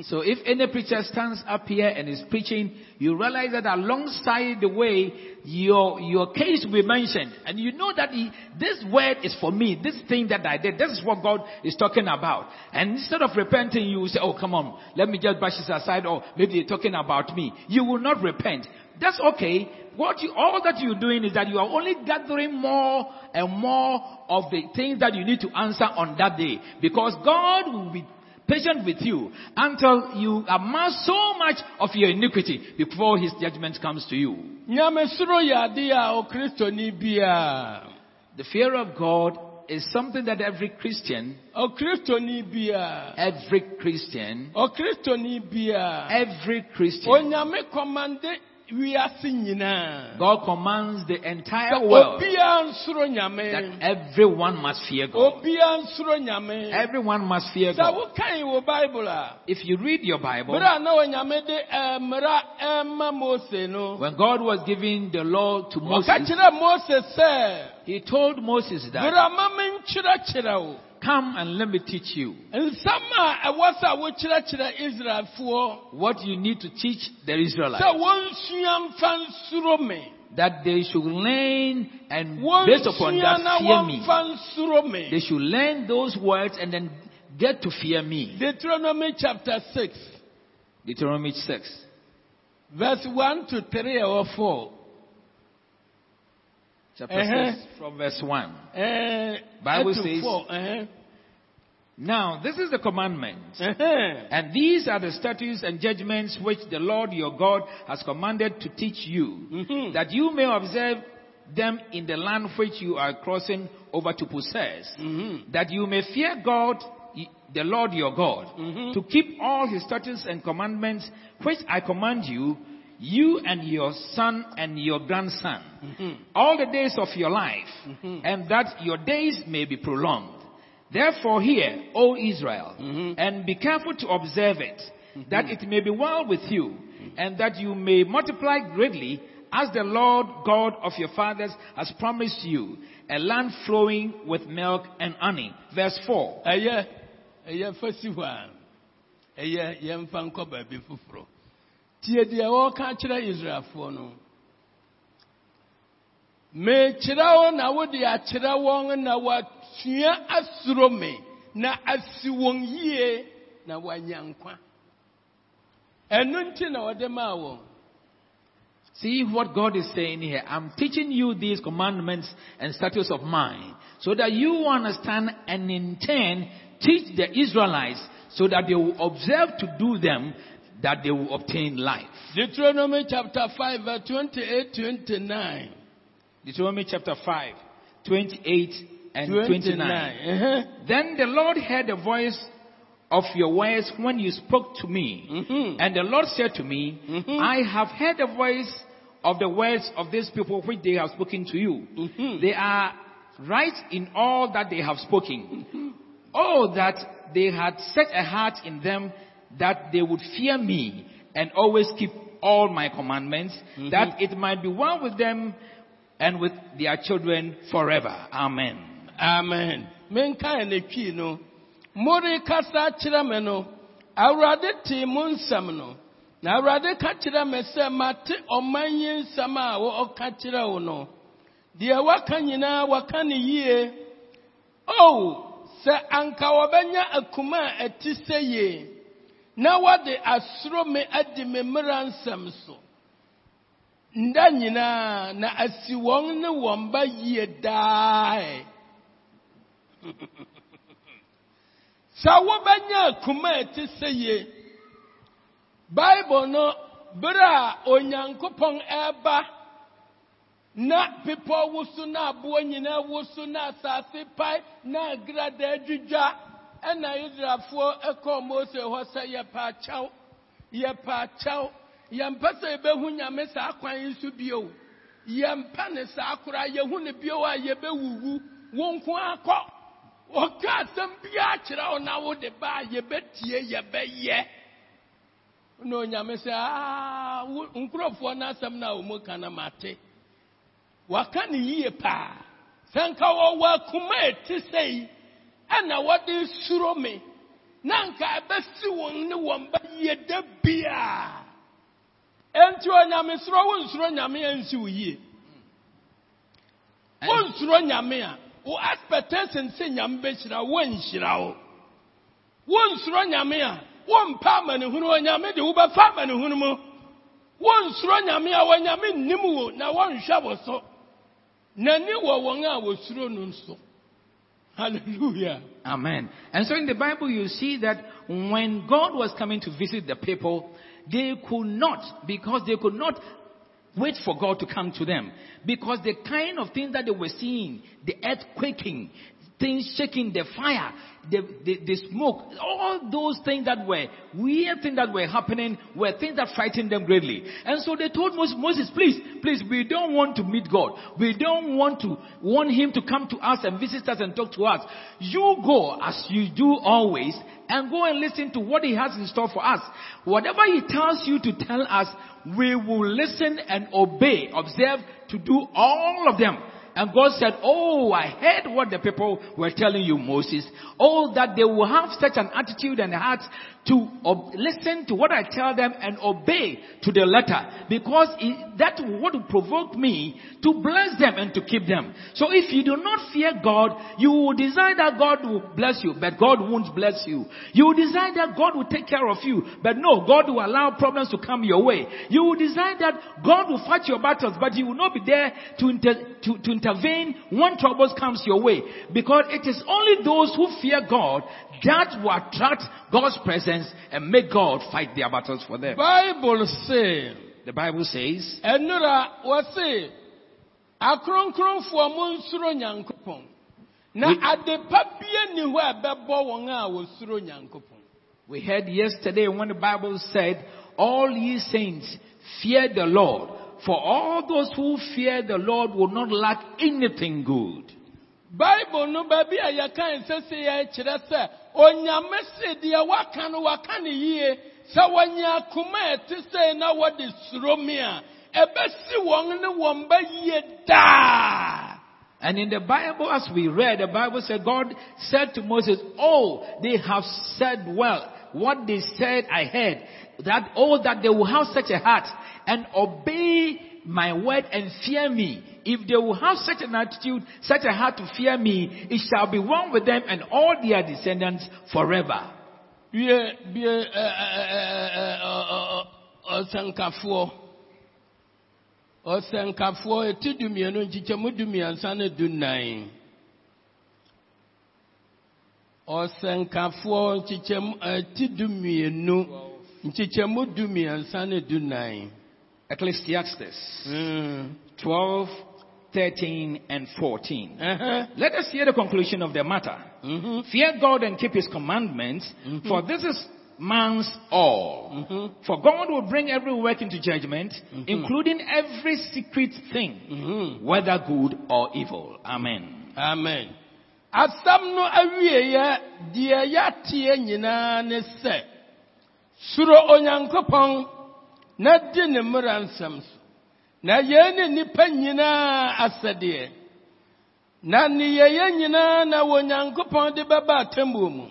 Speaker 2: so if any preacher stands up here and is preaching, you realize that alongside the way your, your case will be mentioned. And you know that he, this word is for me. This thing that I did, this is what God is talking about. And instead of repenting, you will say, oh, come on, let me just brush this aside. Or maybe they're talking about me. You will not repent. That's okay. What you, all that you're doing is that you are only gathering more and more of the things that you need to answer on that day. Because God will be patient with you until you amass so much of your iniquity before his judgment comes to you.
Speaker 1: nyamesuro yɛ ade a okristoni biara
Speaker 2: The fear of God is something that every Christian, every Christian, every Christian,
Speaker 1: onyame kɔmande wiase nyinaa
Speaker 2: God commands the entire world that everyone must fear God.
Speaker 1: obiara nsoro nyame
Speaker 2: Everyone must fear God.
Speaker 1: wokan wɔ bible a
Speaker 2: If you read your Bible,
Speaker 1: bere a na onyame de mmara ɛma mose no
Speaker 2: when God was giving the law to Moses, He told Moses that,
Speaker 1: a ma menkyerɛkyerɛ wo
Speaker 2: Come and let me teach you
Speaker 1: nsɛm a ɛwɔ sɛ wokyerɛkyerɛ israelfoɔ
Speaker 2: what you need to teach the Israelites.
Speaker 1: wɔnsua mfa nsuro me
Speaker 2: That they should learn and based upon that fear me. They should learn those words and then get to fear me.
Speaker 1: deuteronomy chapter 6
Speaker 2: Deuteronomy 6.
Speaker 1: verse 1 to 3 or 4
Speaker 2: Chapter
Speaker 1: Uh-huh.
Speaker 2: 6 from verse 1.
Speaker 1: Eh,
Speaker 2: Bible says-
Speaker 1: four, uh-huh,
Speaker 2: Now, this is the commandment.
Speaker 1: uh-huh.
Speaker 2: And these are the statutes and judgments which the Lord your God has commanded to teach you,
Speaker 1: Mhm.
Speaker 2: that you may observe them in the land which you are crossing over to possess,
Speaker 1: Mhm.
Speaker 2: that you may fear God, the Lord your God,
Speaker 1: Mhm.
Speaker 2: to keep all his statutes and commandments which I command you, you and your son and your grandson, all the days of your life, and that your days may be prolonged. Therefore hear, O Israel,
Speaker 1: Mhm.
Speaker 2: and be careful to observe it, that it may be well with you, and that you may multiply greatly, as the Lord God of your fathers has promised you, a land flowing with milk and honey. Verse 4.
Speaker 1: ɛyɛ ɛyɛ fasi hɔ a ɛyɛ yɛmfa nkɔ baabi foforɔ tie deɛ wɔka kyerɛ israelfoɔ no mekyerɛ wo na wode akyerɛ wɔn na wɔasua asuro me na asi wɔn yie na wɔanya nkwa ɛno nti na wɔde maa wɔn
Speaker 2: See what God is saying here. I'm teaching you these commandments and statutes of mine so that you understand and in turn teach the Israelites so that they will observe to do them that they will obtain life.
Speaker 1: deuteronomy chapter 5 verse 28 29
Speaker 2: Deuteronomy chapter 5, 28 and 29.
Speaker 1: uh-huh.
Speaker 2: Then the Lord heard the voice of your words when you spoke to me.
Speaker 1: Mhm.
Speaker 2: And the Lord said to me,
Speaker 1: Mhm.
Speaker 2: I have heard the voice of the words of these people which they have spoken to you.
Speaker 1: Mhm.
Speaker 2: They are right in all that they have spoken. Oh, that they had set a heart in them that they would fear me and always keep all my commandments, that it might be well with them and with their children forever. Amen.
Speaker 1: amen. Menkae ne twii no morekasa kyerɛ me no awurade tee mo nsɛm no. Na awurade ka kyerɛ me sɛ mate ɔman yi nsɛm a ɔka kyerɛ wo no. Deɛ waka nyinaa waka ne yie. O sɛ anka wɔbɛnya akuma a ɛte na wɔde asoro me adi me mmara so nda nyinaa na asi wɔn ne wɔn ba yie daa sɛ wobɛnya akuma a ɛte sɛ yie bible no bere a onyankopɔn ɛreba na pepɔ woso na aboɔ nyinaa woso na asase pae na agrada adwidwa ɛna israelfoɔ ɛkɔɔ mose hɔ sɛ yɛpɛ akyɛw yɛpɛ akyɛw yɛmpɛ sɛ yɛbɛhu nyame saa kwan yi so bio. Yɛmpɛ ne saa koraa yɛhu ne bio a yɛbɛwuwu wo nko akɔ ɔka asɛm biara kyerɛ wo na wode ba a yɛbɛtie yɛbɛyɛ. Na onyame sɛ "Ah, wo- nkurɔfoɔ no asɛm no a ɔmu ka no mate. Waka ne yie paa. Sɛ nka wɔwɔ akoma a ɛte sɛ yi ɛna wɔde suro me na nka ɛbɛsi wɔn ne wɔn ba yie da enti onyame soro wonsuro nyame ansi wo yie. Wonsuro nyame a wo expectation sɛ nyame bɛhyira wo wonhyira wo. Wonsuro nyame a wompa amanehunu onyame de wobɛfa amanehunu mu. Wonsuro nyame a wɔnyame nnim wo na wɔnhwɛ wo so. N'ani wɔ wɔn a wɔsuro no nso. Hallelujah.
Speaker 2: Amen. And so in the Bible, you see that when God was coming to visit the people, they could not, because they could not wait for God to come to them. Because the kind of things that they were seeing, the earth quaking, things shaking, the fire, the, the, the smoke, all those things that were weird things that were happening were things that frightened them greatly. And so they told Moses, Moses, please, please, we don't want to meet God. We don't want to want him to come to us and visit us and talk to us. You go as you do always and go and listen to what he has in store for us. Whatever he tells you to tell us, we will listen and obey, observe to do all of them. And God said, Oh, I heard what the people were telling you, Moses. Oh, that they will have such an attitude and heart to ob- listen to what I tell them and obey to the letter. Because it, that would provoke me to bless them and to keep them. So if you do not fear God, you will desire that God will bless you, but God won't bless you. You will desire that God will take care of you, but no, God will allow problems to come your way. You will desire that God will fight your battles, but He will not be there to, inter- to, to intervene when troubles comes your way. Because it is only those who fear God that will attract God's presence and make God fight their battles for them.
Speaker 1: bible say
Speaker 2: The Bible says,
Speaker 1: ɛnora wɔse akronkronfoɔ mo nsuro nyankopɔn na
Speaker 2: We-
Speaker 1: ade pa bie ni hɔ a ɛbɛbɔ wɔn a nyankopɔn
Speaker 2: we heard yesterday when the Bible said, all ye saints fear the Lord. For all those who fear the Lord will not lack anything good.
Speaker 1: bible no baabi a yɛ kyerɛ sɛ onyame se deɛ waka no waka ne yie sɛ wɔnyɛ akoma a ɛte sɛ na wɔde suro me a ɛbɛsi wɔn ne wɔn ba yie daa
Speaker 2: And in the Bible, as we read, the Bible said, God said to Moses, Oh, they have said well. What they said, I heard. That, oh, that they will have such a heart and obey my word and fear me. If they will have such an attitude, such a heart to fear me, it shall be one with them and all their descendants forever.
Speaker 1: wie bie ɛ, ɛ, ɛ, ɛ, ɛ, ɔ- ɔ- ɔ- ɔsɛnkafoɔ ɔsɛnkafoɔ eti dumienu dumiɛnsa ne ɔsɛnkafoɔ eti dumienu dumiɛnsa ne.
Speaker 2: Ecclesiastes
Speaker 1: Mm.
Speaker 2: 12, 13, and 14.
Speaker 1: Ɛhɛ.
Speaker 2: Let us hear the conclusion of the matter.
Speaker 1: Mhm.
Speaker 2: Fear God and keep his commandments, for this is man's all.
Speaker 1: Mhm.
Speaker 2: For God will bring every work into judgment, including every secret thing,
Speaker 1: Mhm.
Speaker 2: whether good or evil. Amen.
Speaker 1: amen asɛm no awieeɛ deɛ yɛateɛ nyinaa ne sɛ suro onyankopɔn na di ne mmara nsɛm so. Na yei ne nnipa nyinaa asɛdeɛ. Na nneyɛeɛ nyinaa na onyankopɔn de bɛba atemmuo mu.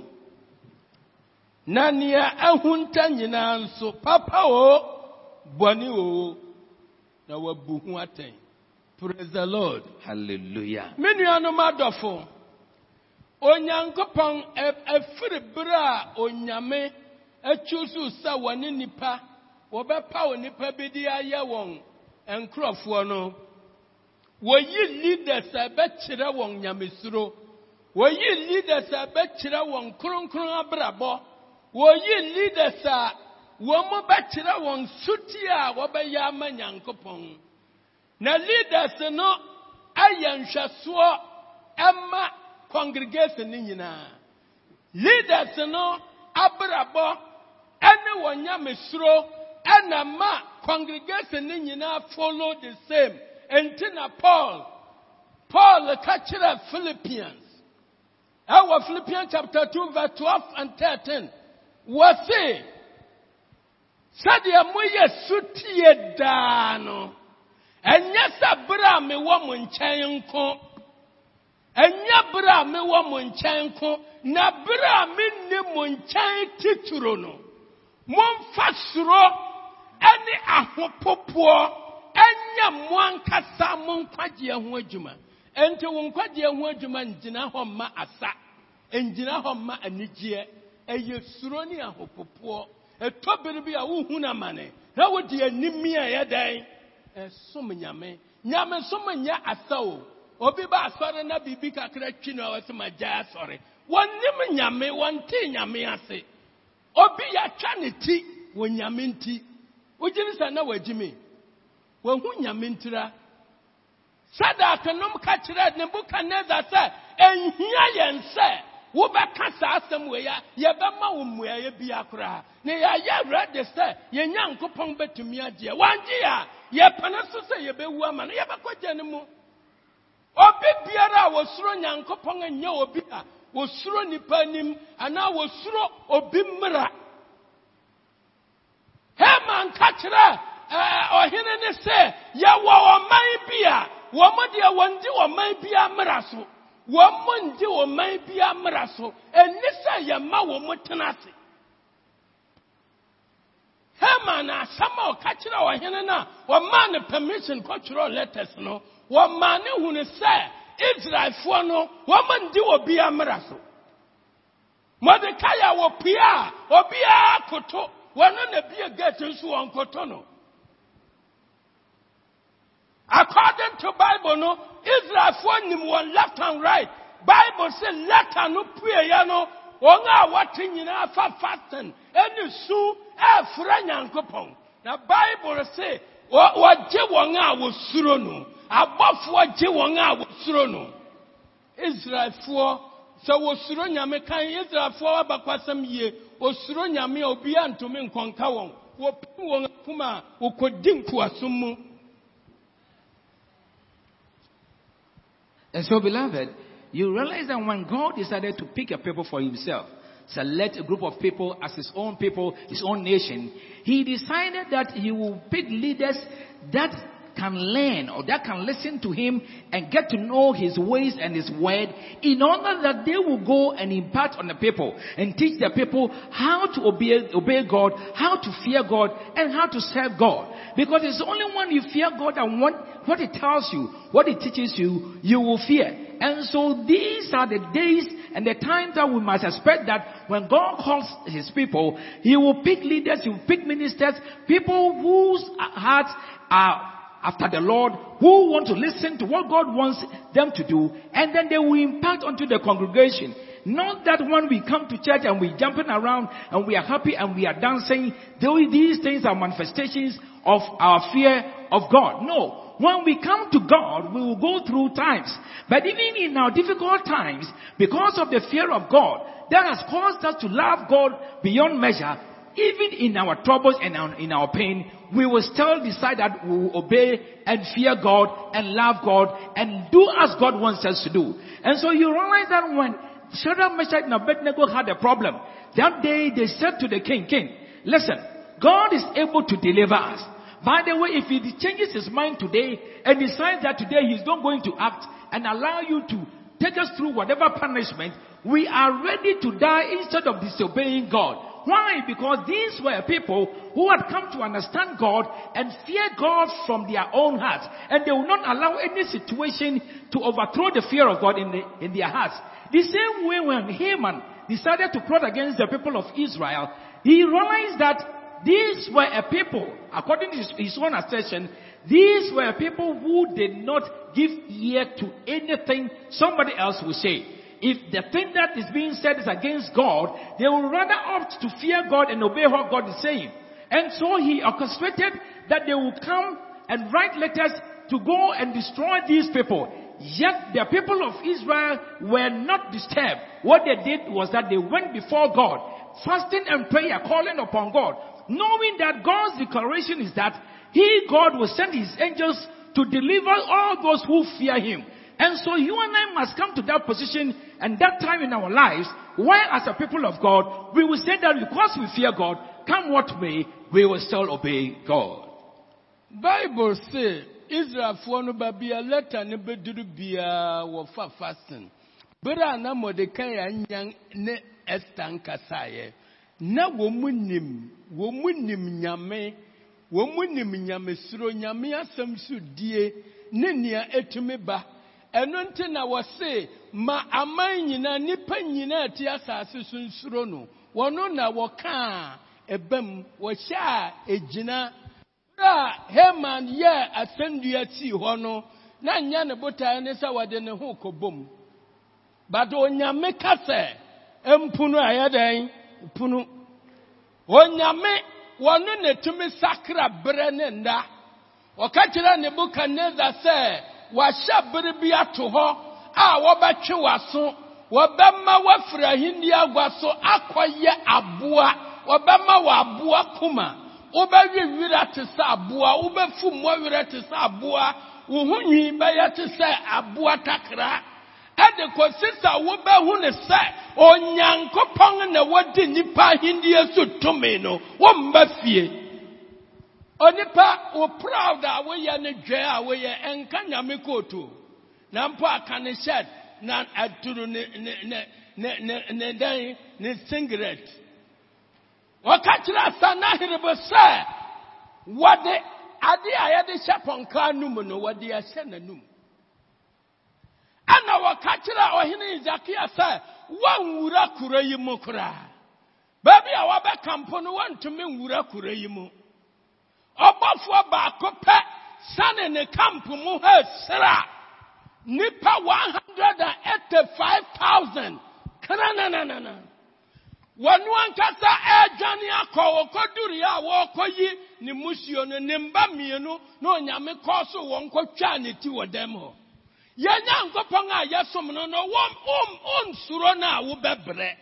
Speaker 1: Na nea ahunta nyinaa nso papa o bɔne o na wabu ho atɛn. Praise the lord.
Speaker 2: Hallelujah.
Speaker 1: me nuanom adɔfo onyankopɔn ɛfiri bere a onyame atwusu sɛ wɔne nipa wɔbɛpa wo nipa bi de ayɛ wɔn nkurɔfoɔ no wɔyi leaders a ɛbɛkyerɛ wɔn nyamesuro. Wɔyi leaders a ɛbɛkyerɛ wɔn kronkron abrabɔ. Wɔyi leaders a wɔn bɛkyerɛ wɔn suti a wɔbɛyɛ ama nyankopɔn. Na leaders no ayɛ nhwɛsoɔ ɛma congregation no nyinaa. Leaders no abrabɔ ɛne wɔn nyamesuro ɛna ma congregation no nyinaa follow the same. Nti na paul paul ka kyerɛ philippians. Ɛwɔ philippians chapter 2 verse 12 and 13 wɔse sɛdeɛ moyɛ sutie daa no ɛnyɛ sɛ bere a mewɔ mo nkyɛn nko. Ɛnyɛ bere a mewɔ mo nkyɛn ɛne ahopopoɔ ɛnyɛ mo ankasa mo nkwagyeɛ ho adwuma. Enti wo nkwagyeɛ ho adwuma ngyina hɔ mma asa ngyina hɔ mma anigyeɛ. Ɛyɛ suro ne ahopopoɔ. Ɛtɔ bere bi a wohu no amane na wode animi a ɛyɛ dɛn? Ɛsom nyame. Nyame som nyɛ asa o. Obi ba asɔre na biribi kakra twi no a wɔsɛ magyae asɔre. Wɔnim nyame wɔnte nyame ase. Obi yɛatwa ne ti wɔ nyame nti wogye ne sɛ na wagyi me wahu nyame ntira. Sadak nom ka kyerɛ nebukadnezar sɛ ɛnhia yɛn sɛ wobɛka saa asɛm wei a yɛbɛma wo mmuaeɛ bia koraa na yɛayɛ rɛde sɛ yɛn nyankopɔn bɛtumi agyeɛ wangye a yɛpɛne so sɛ yɛbɛwu ama no yɛbɛkɔgya no mu obi biara a wɔsuro nyankopɔn nyɛ obi a wɔsuro nipa anim anaa wɔsuro obi mmara haman ka kyerɛ ɛɛ, ɔhene ne sɛ yɛwɔ ɔman bi a wɔn deɛ wɔndi ɔman bi mmara so. Wɔn ndi ɔman bi mmara so. Ɛni sɛ yɛma wɔn tena ase. Haman asɛm a ɔka kyerɛ ɔhene no a no permission kɔtwerɛ letters no wɔmaa ne hunu sɛ israelfoɔ no wɔn ndi obi mmara so. Mɔdekai a wɔpue a obiara koto wɔno na bie gate nso wɔn koto no according to bible no israelfoɔ nim wɔn left and right. Bible sɛ letter no pueɛ no wɔn a wɔte nyinaa fa fasten ɛne su ɛfrɛ nyankopɔn na bible sɛ wɔ- wɔgye wɔn a wɔsuro no abɔfoɔ gye wɔn a wɔsuro no israelfoɔ sɛ wɔsuro nyame kan israelfoɔ abakɔsɛm yie wɔsuro nyame a obiara ntumi nkɔnka wɔn. Wɔpem wɔn a wɔkɔdi nkoasom mu.
Speaker 2: And so, beloved, you realize that when God decided to pick a people for himself, select a group of people as his own people, his own nation, he decided that he will pick leaders that can learn or that can listen to him and get to know his ways and his word in order that they will go and impart on the people and teach the people how to obey, obey God, how to fear God, and how to serve God. Because it's only when you fear God and what, what it tells you, what it teaches you, you will fear. And so these are the days and the times that we must expect that when God calls his people, he will pick leaders, he will pick ministers, people whose hearts are after the Lord, who want to listen to what God wants them to do, and then they will impart onto the congregation. Not that when we come to church and we're jumping around and we are happy and we are dancing, these things are manifestations of our fear of God. No. When we come to God, we will go through times. But even in our difficult times, because of the fear of God, that has caused us to love God beyond measure, even in our troubles and in our pain, we will still decide that we will obey and fear God and love God and do as God wants us to do. And so you realize that when Shadrach, Meshach, and Abednego had a problem, that day they said to the king, King, listen, God is able to deliver us. By the way, if he changes his mind today and decides that today he's not going to act and allow you to take us through whatever punishment, we are ready to die instead of disobeying God. Why? Because these were people who had come to understand God and fear God from their own hearts. And they will not allow any situation to overthrow the fear of God in, the, in their hearts. The same way when Haman decided to plot against the people of Israel, he realized that these were a people, according to his, his own assertion, these were people who did not give ear to anything somebody else would say. If the thing that is being said is against God, they will rather opt to fear God and obey what God is saying. And so he orchestrated that they will come and write letters to go and destroy these people. Yet the people of Israel were not disturbed. What they did was that they went before God, fasting and prayer, calling upon God, knowing that God's declaration is that He, God, will send His angels to deliver all those who fear Him. And so you and I must come to that position and that time in our lives where as a people of God, we will say that because we fear God, come what may, we will still obey God.
Speaker 1: bible se israelfoɔ no ba bia leta ne bɛduru biara wɔfa fasten bere a na mɔdekai anyan ne ɛsta nkasaeɛ na wɔn mu nim wɔn mu nim nyame wɔn mu nim nyamesuro nyame asɛm so die ne nea etumi ba ɛno nti na wɔse ma aman nyinaa nipa nyinaa ti asase so nsuro no. Wɔno na wɔkaa ɛbɛm wɔhyɛ a egyina bere a haman yɛɛ asɛnnua sii hɔ no na nyɛ ne botae ne sɛ wɔde ne ho kɔbom but onyame ka sɛ mpunu a ɛyɛ dɛn? Punu onyame wɔno na tumi sakra berɛ ne nda. Ɔka kyerɛ nebukadnezar sɛ wahyɛ bere bi ato hɔ a wɔbɛtwe w'aso wɔbɛma wafiri ahenni agua so akɔyɛ aboa wɔbɛma wɔ aboa kuma. Wobɛwe werɛ te sɛ aboa wobɛfu mmɔ werɛ te sɛ aboa wo ho nwi bɛyɛ te sɛ aboa takra. Ɛde kɔsi sɛ wobɛhu ne sɛ onyankopɔn na wɔdi nnipa ahenniɛ so tumi no wɔmba fie onipa wo proud a woyɛ ne dwɛ a woyɛ ɛnka nyame kooto na mpo aka ne shirt na aturu ne ne ne ne ne ne dan ne singlet. Wɔka kyerɛ asanahene sɛ wɔde ade a yɛde hyɛ pɔnka no mu no wɔde ahyɛ n'anum ɛna wɔka kyerɛ ɔhene isakia sɛ wɔnwura kuro yi mu koraa. Baabi a wɔbɛka mpo no wɔntumi nwura kuro yi mu. Ɔbɔfoɔ baako pɛ sane ne kampo mu ha sra nipa 185,000 krananana wɔno ankasa ɛredwane akɔ wɔkɔduri a wɔrekɔyi ne musuo no ne mba mmienu na onyame kɔɔ so wɔn kɔtwaa ne ti wɔ dɛm hɔ. Yɛnya nkɔpɔn a yɛsom no no ɔnsuro no a wobɛbrɛ.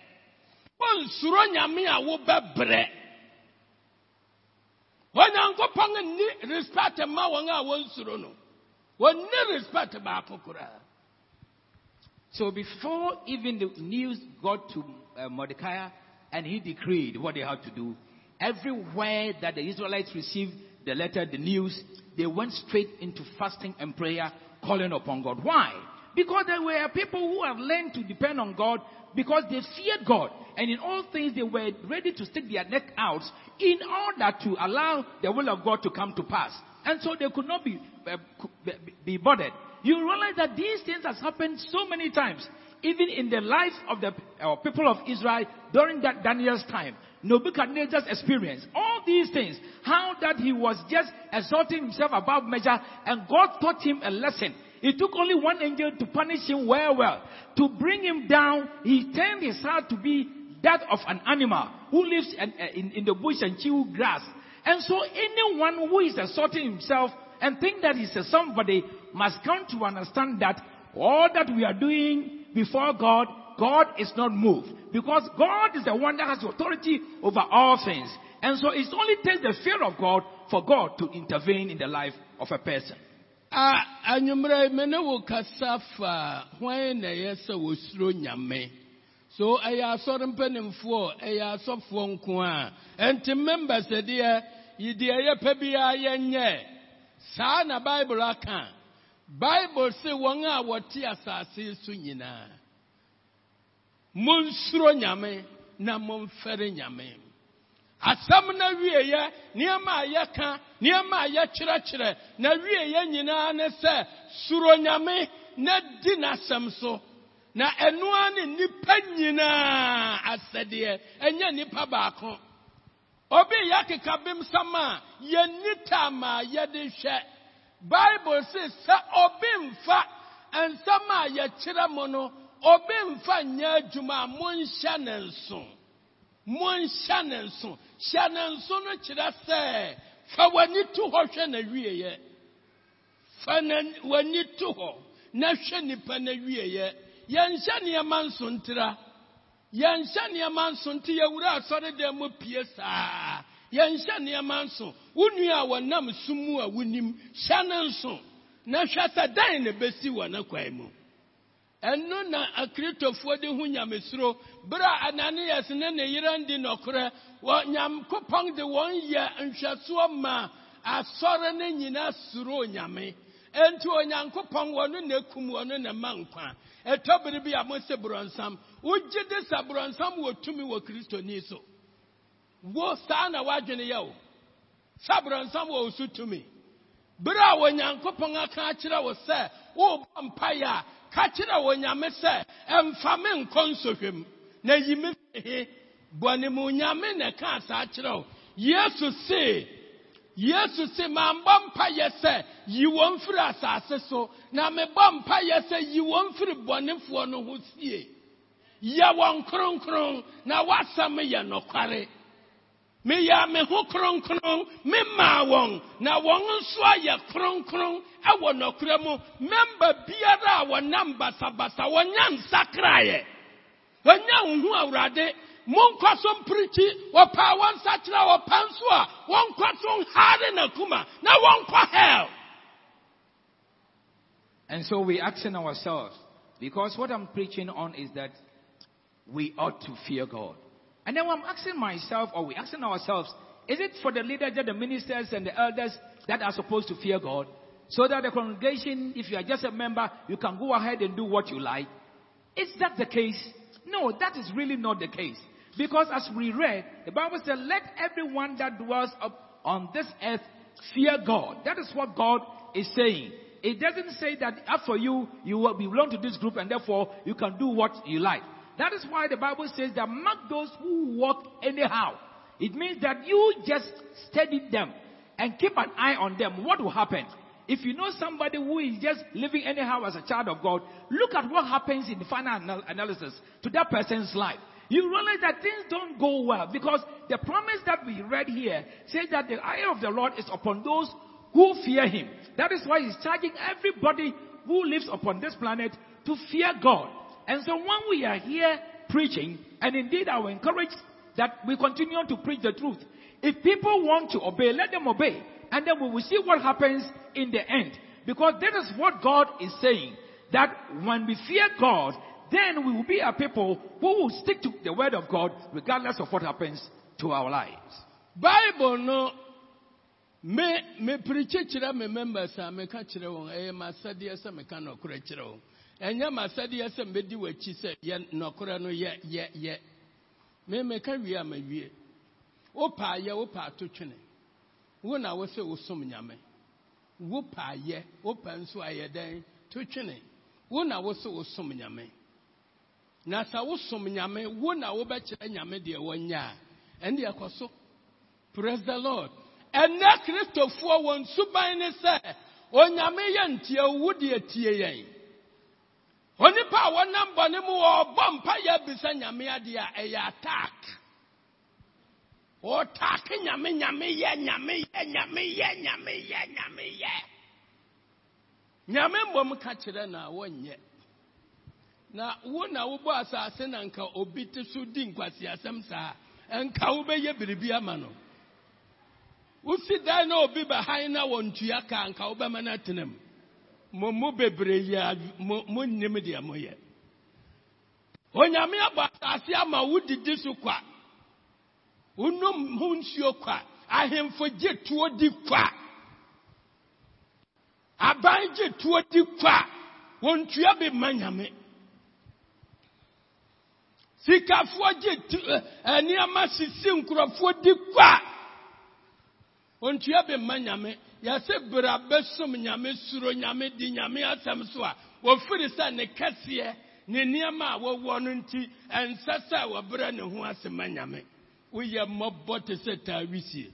Speaker 1: Ɔnsuro nyame a wobɛbrɛ. Onyankopɔn nni respect ma a no respect baako
Speaker 2: So before even the news got to uh, Mordecai and he decreed what they had to do, everywhere that the Israelites received the letter, the news, they went straight into fasting and prayer, calling upon God. Why? Because there were people who have learned to depend on God because they feared God. And in all things, they were ready to stick their neck out in order to allow the will of God to come to pass. And so they could not be, uh, be bothered. You realize that these things has happened so many times, even in the life of the uh, people of Israel during that Daniel's time. Nebuchadnezzar's experience, all these things, how that he was just exalting himself above measure, and God taught him a lesson. It took only one angel to punish him well, well. To bring him down, he turned his heart to be that of an animal who lives in, uh, in, in the bush and chew grass. And so anyone who is assaulting himself and think that he's a somebody must come to understand that all that we are doing before God, God is not moved. Because God is the one that has authority over all things. And so it only takes the fear of God for God to intervene in the life of a person.
Speaker 1: Anwummerɛ me ne wo kasa fa hwan na ɛyɛ sɛ wɔsuro nyame? So ɛyɛ asɔre mpanimfoɔ ɛyɛ asɔfoɔ nko a ɛnti members deɛ deɛ yɛpɛ biara yɛnyɛ. Saa na bible aka. Bible se wɔn a wɔte asase so nyinaa. Monsuro nyame na momfɛre nyame. Asɛm no wieɛ nneɛma a yɛka nneɛma a yɛkyerɛkyerɛ na wieɛ nyinaa ne sɛ suro nyame na di n'asɛm so na ɛnoa ne nnipa nyinaa asɛdeɛ ɛnyɛ nnipa baako. Obi yɛkeka bemsam a yɛnni tam a yɛde hwɛ bible se sɛ obi mfa nsɛm a yɛkyerɛ mo no obi mfa nyɛ adwuma a monhyɛ ne nso monhyɛ ne nso hyɛ ne nso no kyerɛ sɛ fa w'ani to hɔ hwɛ na wieɛ fa w'ani to hɔ na hwɛ nipa na wieɛ yɛnhyɛ nneɛma nso ntira yɛnhyɛ nneɛma nso nti yɛwura asɔredan mu pie saa. Yɛnhyɛ nneɛma nso. Wo nua a wɔnam sum a wonim hyɛ ne nso. Na hwɛ sɛ dan na bɛsi wɔ kwan mu ɛno na akritofoɔ de ho nyamesuro. Bere a ananias ne ne yere ndi nɔkorɛ nyankopɔn de wɔn yɛ nhwɛsoɔ ma asɔre no nyinaa suro nyame. Enti onyankopɔn wɔno na ekum wɔno na ma nkwa ɛtɔ bere bi a mo se borɔnsam wogye de sa borɔnsam wɔ tumi wɔ kristoni so wo saa na wadwene yɛ o. Sa borɔnsam wɔ osu tumi bere a onyankopɔn aka akyerɛ wo sɛ wobɔ mpaeɛ a ka kyerɛ wɔ nyame sɛ ɛmfa me nkɔ nsɔhwɛm na yi me fihe bɔne nyame na ɛka saa kyerɛ wo. Yesu se yesu se mambɔ mpayɛ sɛ yi wɔn firi asase so na mebɔ mpayɛ sɛ yi wɔn firi bɔnefoɔ no ho sie. Yɛ wɔn kronkron na wasɛm yɛ nɔkware meyɛ me ho kronkron memaa wɔn na wɔn nso ayɛ kronkron ɛwɔ nɔkora mu. Memba biara a wɔnam basabasa wɔnya nsakraeɛ. Wɔnya nhu awurade. Monkɔ so mpirikyi wɔpaa wɔn nsakyera wɔpa nso a wɔnkɔ so nhare n'akuma na wɔnkɔ hell.
Speaker 2: And so we're asking ourselves, because what I'm preaching on is that we ought to fear God. And then I'm asking myself, or we're asking ourselves, is it for the leaders, the ministers, and the elders that are supposed to fear God? So that the congregation, if you are just a member, you can go ahead and do what you like. Is that the case? No, that is really not the case. Because as we read, the Bible said, let everyone that dwells on this earth fear God. That is what God is saying. It doesn't say that ah, after you, you will belong to this group and therefore you can do what you like. That is why the Bible says that mark those who walk anyhow. It means that you just study them and keep an eye on them. What will happen? If you know somebody who is just living anyhow as a child of God, look at what happens in the final anal- analysis to that person's life. You realize that things don't go well because the promise that we read here says that the eye of the Lord is upon those who fear him. That is why he's charging everybody who lives upon this planet to fear God. And so when we are here preaching, and indeed I will encourage that we continue to preach the truth. If people want to obey, let them obey. And then we will see what happens in the end. Because that is what God is saying. That when we fear God, then we will be a people who will stick to the word of God regardless of what happens to our lives.
Speaker 1: bible no me me pirikyi kyerɛ me members a meka kyerɛ wɔn ɛyɛ m'asɛdeɛ sɛ meka nɔkorɛ kyerɛ wɔn ɛnyɛ m'asɛdeɛ sɛ mbɛdi w'akyi sɛ yɛ nɔkorɛ no yɛ yɛ me meka wie a mawie. Wopɛ ayɛ wopɛ ato twene. Wo na wo sɛ wosom nyame. Wopɛ ayɛ wopɛ nso ayɛ dɛn to twene. Wo na wo sɛ wosom nyame. Na sɛ wosom nyame wo na wobɛkyerɛ nyame deɛ wɔnyɛ a ɛne praise the lord. Ɛnɛ kristofoɔ wɔn suban ne sɛ onyame yɛ ntie wo deɛ tie yɛn onipa a wɔnam bɔne mu wɔbɔ mpa yɛ bisa nyame adeɛ a ɛyɛ attack. Ɔtaake nyame nyame yɛ nyame yɛ nyame yɛ nyame yɛ nyame yɛ. Nyame mmom ka kyerɛ na wɔnyɛ. Na wo na wobɔ asase na nka obi te so di nkwasiasɛm saa. Nka wobɛyɛ biribi ama no. Wosi dan na obi bɛhan na wɔntua ka nka wobɛma no atena mu. Mo mo bebree yɛ mo mo nnim deɛ moyɛ. Onyame abɔ asase ama wodidi so kwa. Wonom ho nsuo kwa. Ahemfo gye tuo di kwa. Aban gye tuo di kwa. Wɔntua bi ma nyame. Sikafoɔ gye tu ɛ nneɛma sisi nkurɔfoɔ di kwa. Wɔntua bi ma nyame yɛsɛ bɛsom nyame suro nyame di nyame asɛm so a wɔfiri sɛ ne kɛseɛ ne nneɛma a wɔwɔ no nti ɛnsɛ sɛ wɔbrɛ ne ho ase ma nyame woyɛ mmɔbɔ te sɛ taa wisie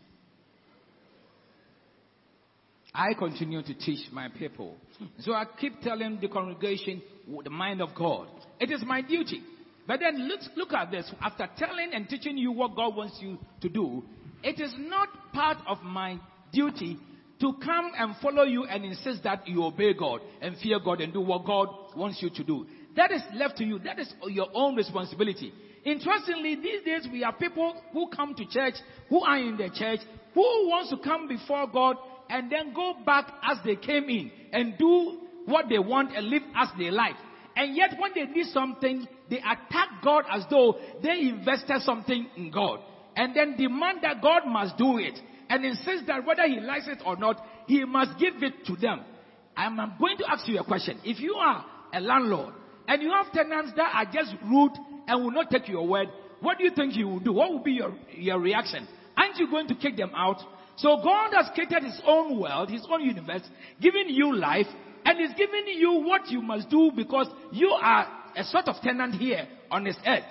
Speaker 2: I continue to teach my people. Hmm. So I keep telling the congregation the mind of God. It is my duty. But then look, look at this. After telling and teaching you what God wants you to do, it is not part of my duty to come and follow you and insist that you obey God and fear God and do what God wants you to do. That is left to you. That is your own responsibility. Interestingly, these days we have people who come to church, who are in the church, who wants to come before God and then go back as they came in and do what they want and live as they like. And yet when they need something, they attack God as though they invested something in God. And then demand that God must do it. And insist that whether he likes it or not, he must give it to them. I'm going to ask you a question. If you are a landlord and you have tenants that are just rude and will not take your word, what do you think you will do? What will be your, your reaction? Aren't you going to kick them out? So God has created his own world, his own universe, giving you life, and is giving you what you must do because you are a sort of tenant here on this earth.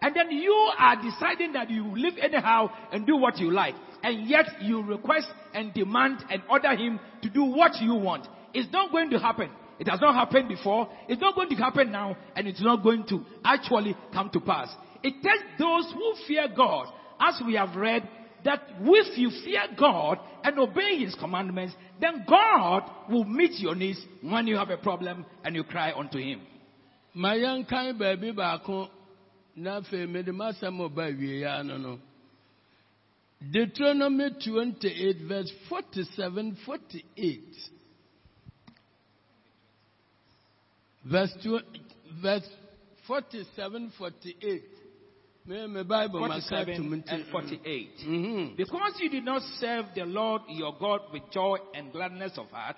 Speaker 2: And then you are deciding that you live anyhow and do what you like. And yet you request and demand and order him to do what you want. It's not going to happen. It has not happened before. It's not going to happen now. And it's not going to actually come to pass. It takes those who fear God, as we have read, that if you fear God and obey His commandments, then God will meet your needs when you have a problem and you cry unto Him.
Speaker 1: a ɔba awie ya no no deuteronomy 28 verse 47 48 verse, two, verse 47 48 me me bible maka
Speaker 2: 47
Speaker 1: tum
Speaker 2: and
Speaker 1: nti
Speaker 2: 48.
Speaker 1: Mhm.
Speaker 2: Because you did not serve the Lord your God with joy and gladness of heart,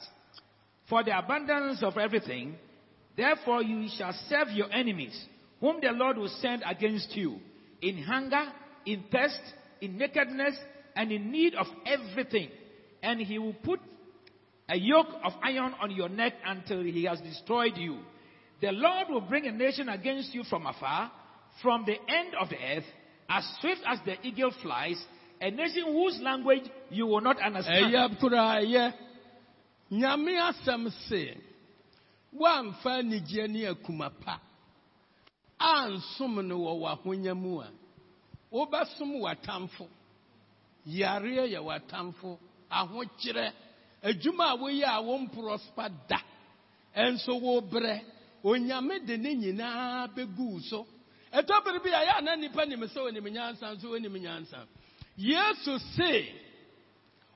Speaker 2: for the abundance of everything, therefore you shall serve your enemies, whom the Lord will send against you, in hunger, in thirst, in nakedness, and in need of everything. And he will put a yoke of iron on your neck until he has destroyed you. The Lord will bring a nation against you from afar, from the end of the earth, as swift as the eagle flies, a nation whose language you will not understand.
Speaker 1: Wobɛsom w'atamfo. Yareɛ yɛ w'atamfo. Ahokyerɛ. Adwuma a woyɛ a womprɔspa da. Ɛnso wobrɛ. Onyame de ne nyinaa bɛgu wo so. Ɛtɔ bere bi a yɛ a na nnipa nim sɛ onim nyansa nso onim nyansa. Yesu se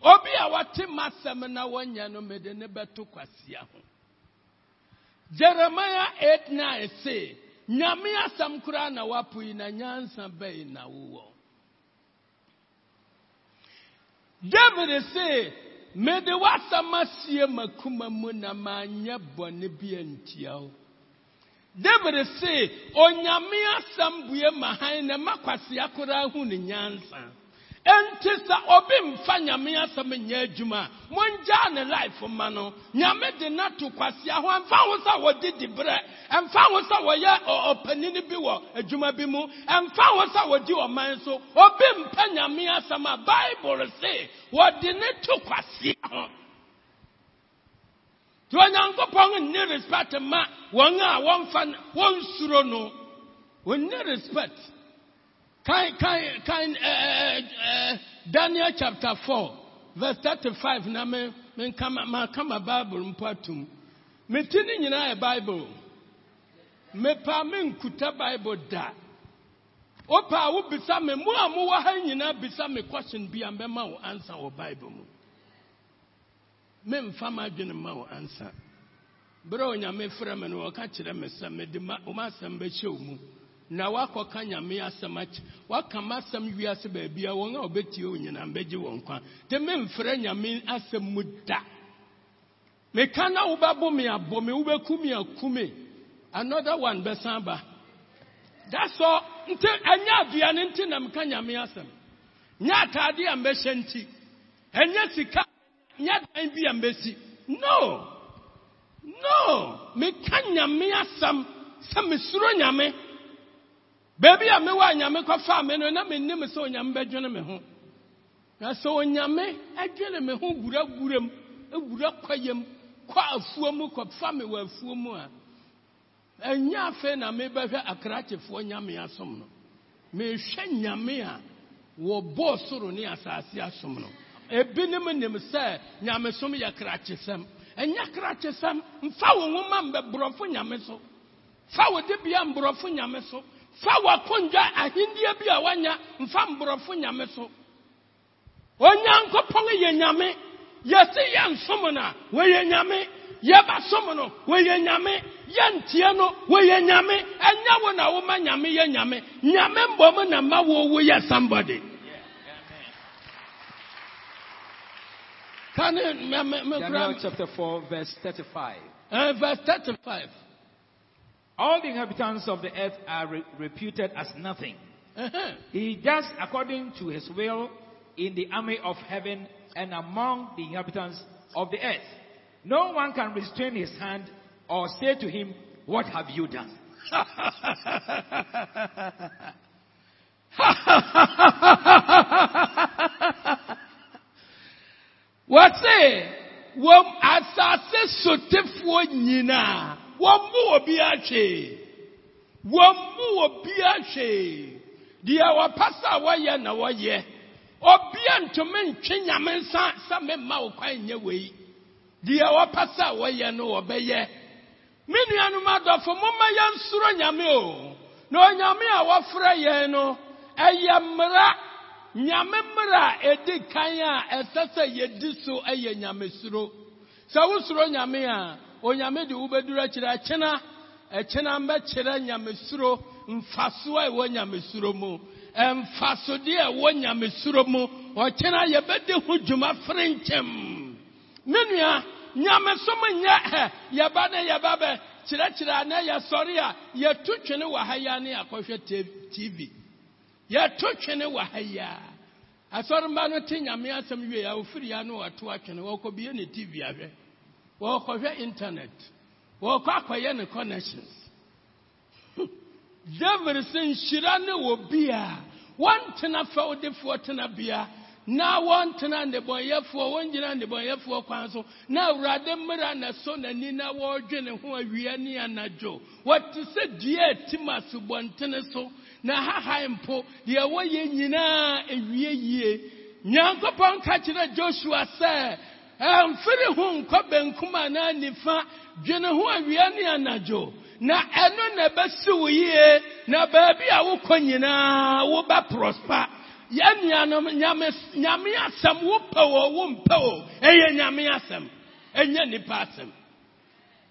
Speaker 1: obi a wɔte m'asɛm na wɔnyɛ no mede ne bɛto kwasia ho. Jeremia 8:9 se nyame asɛm koraa na woapo yi na nyansa bɛyi na wowɔ. David se mede w'asɛm asie makoma mu na manyɛ bɔne bi antia wo. David se onyame asɛm bue ma han na ma kwasea koraa hu ne nyansa enti sɛ obi mfa nyame asɛm nyɛ adwuma. A ne life ma no. Nyame de no to kwasea ho ɛmfa ho sɛ wɔde di berɛ. Ɛmfa ho sɛ wɔyɛ ɔpanini bi wɔ adwuma bi mu. Ɛmfa ho sɛ wɔdi ɔman so. Obi mpa nyame asɛm a bible se wɔde ne to kwasea ho. Nti onyankopɔn nne respect ma wɔn a wɔmfa wɔnsuro no. Wɔnne respect kan kan kan ɛɛ uh, ɛɛ uh, uh, daniel chapter four verse thirty-five na me me nka ma ma ka ma bible mpo atum. Me ti ne nyinaa yɛ bible. Mepa me nkuta bible da. Wopa a wobisa me mo a mowɔ ha nyinaa bisa me question bi a mbɛma wo answer wɔ bible mu. Memfa m'adwene ma wo ansa berɛ a onyame frɛ me no kyerɛ me sɛ mede ma wo asɛm bɛhyɛ wo mu na woakɔka nyame asɛm akyi woaka m'asɛm wiase baabi wɔn a wɔbɛtie wo nyinaa mbɛgye wɔn nkwa. Nti memfrɛ nyame asɛm mu da. Meka na wobɛbo me abɔ me wobɛku me aku me. Another one bɛsan ba. That's nti ɛnyɛ aduane nti na meka nyame asɛm. Nyɛ atade a mbɛhyɛ nti. Ɛnyɛ sika nyɛ dan bi a mbɛsi. No. No. Meka nyame asɛm. Sɛ mesuro nyame baabi a mewɔ nyame kɔfaa me no na mennim sɛ onyame bɛdwene me ho na sɛ onyame adwene me ho wura wura m wura kwayam kɔ afuo mu kɔfa me wɔ afuo mu a ɛnyɛ afei na mebɛhwɛ akrakyefoɔ nyame asom no mehwɛ nyame a wɔbɔɔ soro ne asase asom no ebinom nim sɛ nyamesom yɛ krakyesɛm ɛnyɛ krakyesɛm mfa wo nwoma mbɛborɔfo nyame so fa wo de bia mborɔfo nyame so fa w'akondwa ahendeɛ bi a wanya mfa mborɔfo nyame so. Onyankopɔn yɛ nyame yɛse yɛnsom no a wɔyɛ nyame. Yɛbɛsom no wɔyɛ nyame. Yɛntie no wɔyɛ nyame. Ɛnyɛ wo na woma nyame yɛ nyame. Nyame mbɔm na ma wo wo yɛ somebody.
Speaker 2: Daniel chapter 4, verse 35.
Speaker 1: uh, verse 35.
Speaker 2: All the inhabitants of the earth are re- reputed as nothing.
Speaker 1: Uh-huh.
Speaker 2: He does according to his will in the army of heaven and among the inhabitants of the earth. No one can restrain his hand or say to him, What have you done?
Speaker 1: wɔse wɔm asase sotefoɔ nyinaa wɔmmu wɔ bi ahwee wɔmmu wɔ bi ahwee deɛ wɔpa sɛ wɔyɛ na wɔyɛ. Obia ntumi ntwe nyame nsa sɛ memma wo kwan nyɛ wei. Deɛ wɔpɛ sɛ wɔyɛ no wɔbɛyɛ. Me nuanom adɔfo momma yɛnsoro nyame o. Na onyame a wɔfrɛ yɛn no ɛyɛ mmara. Nyame mmara a ɛdi kan a ɛsɛ sɛ yɛdi so ɛyɛ nyamesuro. Sɛ wosuro nyame a onyame de wobɛduru akyirɛ ɛkyena ɛkyena mbɛkyerɛ nyamesuro mfasoɔ a ɛwɔ nyamesuro mu mfasodeɛ a ɛwɔ nyamesuro mu ɔkyena yɛbɛdi ho dwuma fere nkyɛm me nua nyamesom nyɛ ɛ yɛba ne yɛba bɛ kyerɛkyerɛ a na yɛsɔre a yɛto twene wɔ ha yi a ne yɛakɔhwɛ tv yɛto twene wɔ ha yi a asɔremba no te nyame asɛm wie a ofiri ya no wato atwene wɔkɔbie ne tv ahwɛ wɔkɔhwɛ internet. Wɔkɔ akɔyɛ ne connections. David sɛ nhyira ne wɔ bi a wɔntena fɛwdefoɔ tena bia. Na wɔntena nnebɔnyɛfoɔ wɔngyina nnebɔnyɛfoɔ kwan so. Na awurade mmara na so n'ani na wɔredwene ho awia ne anadwo. Wɔte sɛ dua a ɛtim asubɔntene so na hahae mpo deɛ wɔyɛ nyinaa ewie yie. Nyankopɔn ka kyerɛ joshua sɛ ɛmfiri ho nkɔ benkum anaa nifa dwene ho awia ne anadwo. Na ɛno na ɛbɛsi wo yie na baabi a wokɔ nyinaa wobɛ prosper. Yɛn nuanom nyame nyame asɛm wopɛ o wompɛ o ɛyɛ nyame asɛm. Ɛnyɛ nipa asɛm.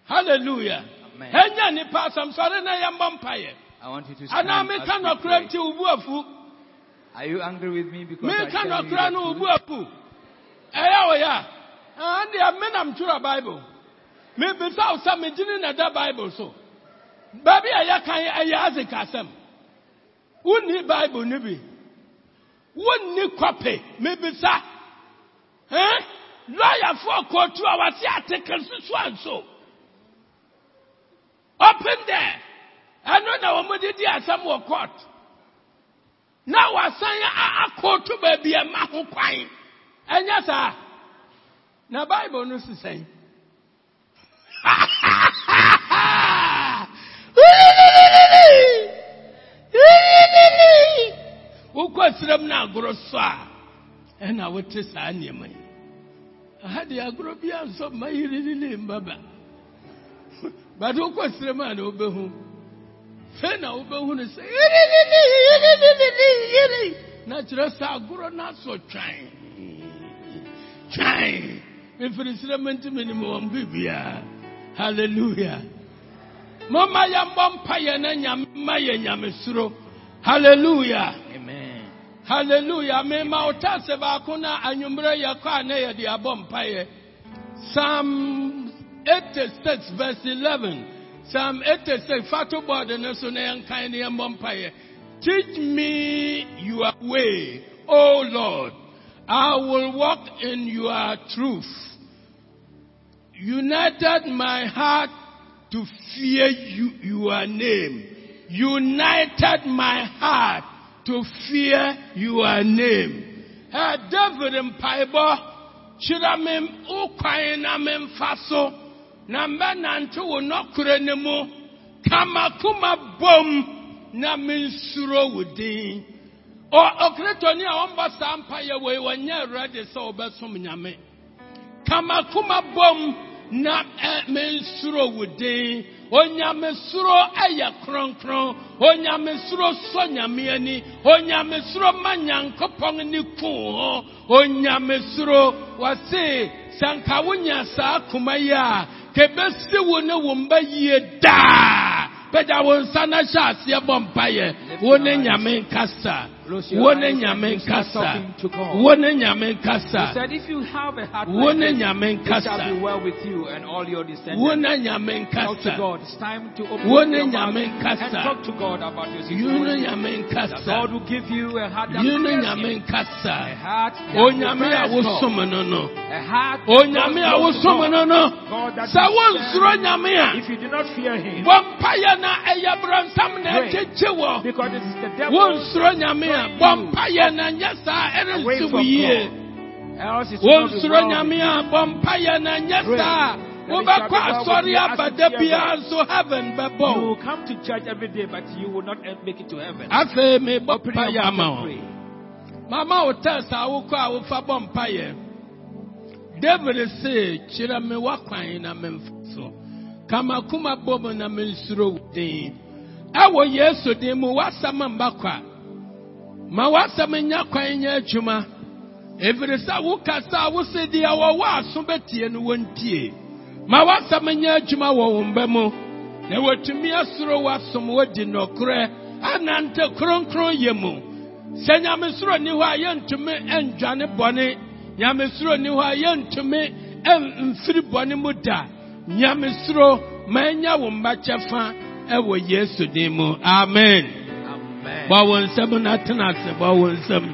Speaker 1: Hallelujah. Ɛnyɛ nipa asɛm. Sɔre na yɛmmɔ mpaeɛ. Anaa meka nɔkora nti wo bu afu.
Speaker 2: Are you angry with me because I
Speaker 1: meka
Speaker 2: tell you
Speaker 1: nɔkora no wo bu afu. Ɛyɛ wo ya ɛndeɛ menam twerɛ bible. Mebisa wo sɛ megyene na da bible so. Baabi a yɛkan ɛyɛ asika asɛm wonni bible no bi wonni kɔpe mebisa ɛn lɔyafoɔ kootu a wɔse article soso anso open there. Ɛno na wɔn de di asɛm wɔ court. Na wasan a- akootu baabi a ɛma ho kwan. Ɛnyɛ saa na bible no si sɛn. Wokɔ serɛm no agorɔ so a ɛna wote saa nneɛma yi. Aha de agorɔ bi ansɔ ma yirilili mbaba bade wokɔ serɛm a na wobɛhu fei na wobɛhu no sɛ na kyerɛ sɛ agorɔ no asɔ twan twan mefiri serɛm nti menim wɔn bibia halleluya momma yɛmmɔ mpayɛ na nyame ma yɛ nyamesuro halleluya
Speaker 2: Amen.
Speaker 1: Hallelujah. Mema otase baako na anwummerɛ yɛ kɔ a na yɛde abɔ mpaeɛ. Psalm 86 verse 11. Psalm 86 fato board no so na yɛnkan ne yɛmmɔ mpaeɛ. Teach me your way, O Lord. I will walk in your truth. United my heart to fear you, your name. United my heart to fear your name. Uh, David mpaebɔ kyerɛ me wo kwan na memfa so na mbɛnante wo nɔkorɛ no mu kamakoma bom na mensuro wo din. Ɔ- Ɔkristoни a ɔmbɔ saa mpaeɛ wei wɔnyɛ ready sɛ bom na mensuro wo din. Onyamesuro ɛyɛ kronkron. Onyamesuro sɔ nyame ani. Onyamesuro ma nyankopɔn ne kuu ho. Onyamesuro wɔse sɛ nka wonya saa koma yi a kɛbɛsi wo ne wo mba yie daa. Pɛgya wo nsa na hyɛ aseɛ bɔ mpayɛ wo ne nyame nkasa
Speaker 2: Close your
Speaker 1: wo ne nyame
Speaker 2: and you start
Speaker 1: nkasa.
Speaker 2: talking to God.
Speaker 1: wo ne nyame
Speaker 2: He
Speaker 1: nkasa
Speaker 2: said, if you have a heart
Speaker 1: wo
Speaker 2: like
Speaker 1: ne
Speaker 2: this,
Speaker 1: nyame
Speaker 2: it shall be
Speaker 1: nkasa
Speaker 2: well with you and all your descendants.
Speaker 1: nyame
Speaker 2: Talk to
Speaker 1: nkasa
Speaker 2: God. It's time to open
Speaker 1: Wo
Speaker 2: up
Speaker 1: ne
Speaker 2: your mouth
Speaker 1: nyame nkasa.
Speaker 2: talk to God about your
Speaker 1: you ne
Speaker 2: situation.
Speaker 1: nyame nkasa.
Speaker 2: God will give you a heart that
Speaker 1: you ne
Speaker 2: fears
Speaker 1: nyame
Speaker 2: A
Speaker 1: nkasa onyame a wosom no no
Speaker 2: A heart that
Speaker 1: onyame a wosom no no sɛ wonsuro nyame a.
Speaker 2: If you do not fear Him,
Speaker 1: bɔ mpayɛ na ɛyɛ brɔnsam na ɛkyekye wɔ
Speaker 2: the devil,
Speaker 1: wonsuro nyame a bɔ mpayɛ na nyɛ saa
Speaker 2: away
Speaker 1: ɛrensi wo
Speaker 2: from
Speaker 1: yie
Speaker 2: God. Else it will not be
Speaker 1: wonsuro
Speaker 2: well with
Speaker 1: nyame
Speaker 2: you.
Speaker 1: a bɔ mpayɛ na nyɛ
Speaker 2: Pray.
Speaker 1: saa
Speaker 2: That it shall
Speaker 1: wobɛkɔ
Speaker 2: be well with
Speaker 1: asɔre
Speaker 2: you as you
Speaker 1: abada
Speaker 2: fear
Speaker 1: biara
Speaker 2: God.
Speaker 1: nso heaven
Speaker 2: You
Speaker 1: bɛbɔ
Speaker 2: will
Speaker 1: wo
Speaker 2: come to church every day, but you will not make it to heaven.
Speaker 1: afei mebɔ
Speaker 2: Open your
Speaker 1: mpayɛ
Speaker 2: mouth
Speaker 1: ama
Speaker 2: and
Speaker 1: wo
Speaker 2: pray.
Speaker 1: mama wo test a wokɔ a wofa bɔ mpayɛ david se kyerɛ me w'akwan na memfa so kama kuma bɔ mu na mensuro wo din ɛwɔ yesu din mu w'asɛm mba kwa ma w'asɛm nya kwan nyɛ adwuma. Ɛfiri sɛ wokasa a wose deɛ wɔwɔ aso bɛtie no wɔntie ma w'asɛm nyɛ adwuma wɔ wo mba mu. Na wɔtumi asoro w'asom wɔdi nɔkorɛ anante kronkron yɛ mu. Sɛ nyamesoro ni hɔ a yɛntumi ɛndwane bɔne. Nyamesoro ni hɔ a yɛntumi ɛmfiri bɔne mu da. Nyamesoro ma ɛnya wo mba kyɛfa ɛwɔ yesu din mu. Amen.
Speaker 2: Amen.
Speaker 1: bɔ wo nsɛm na tena ase bɔ wo nsɛm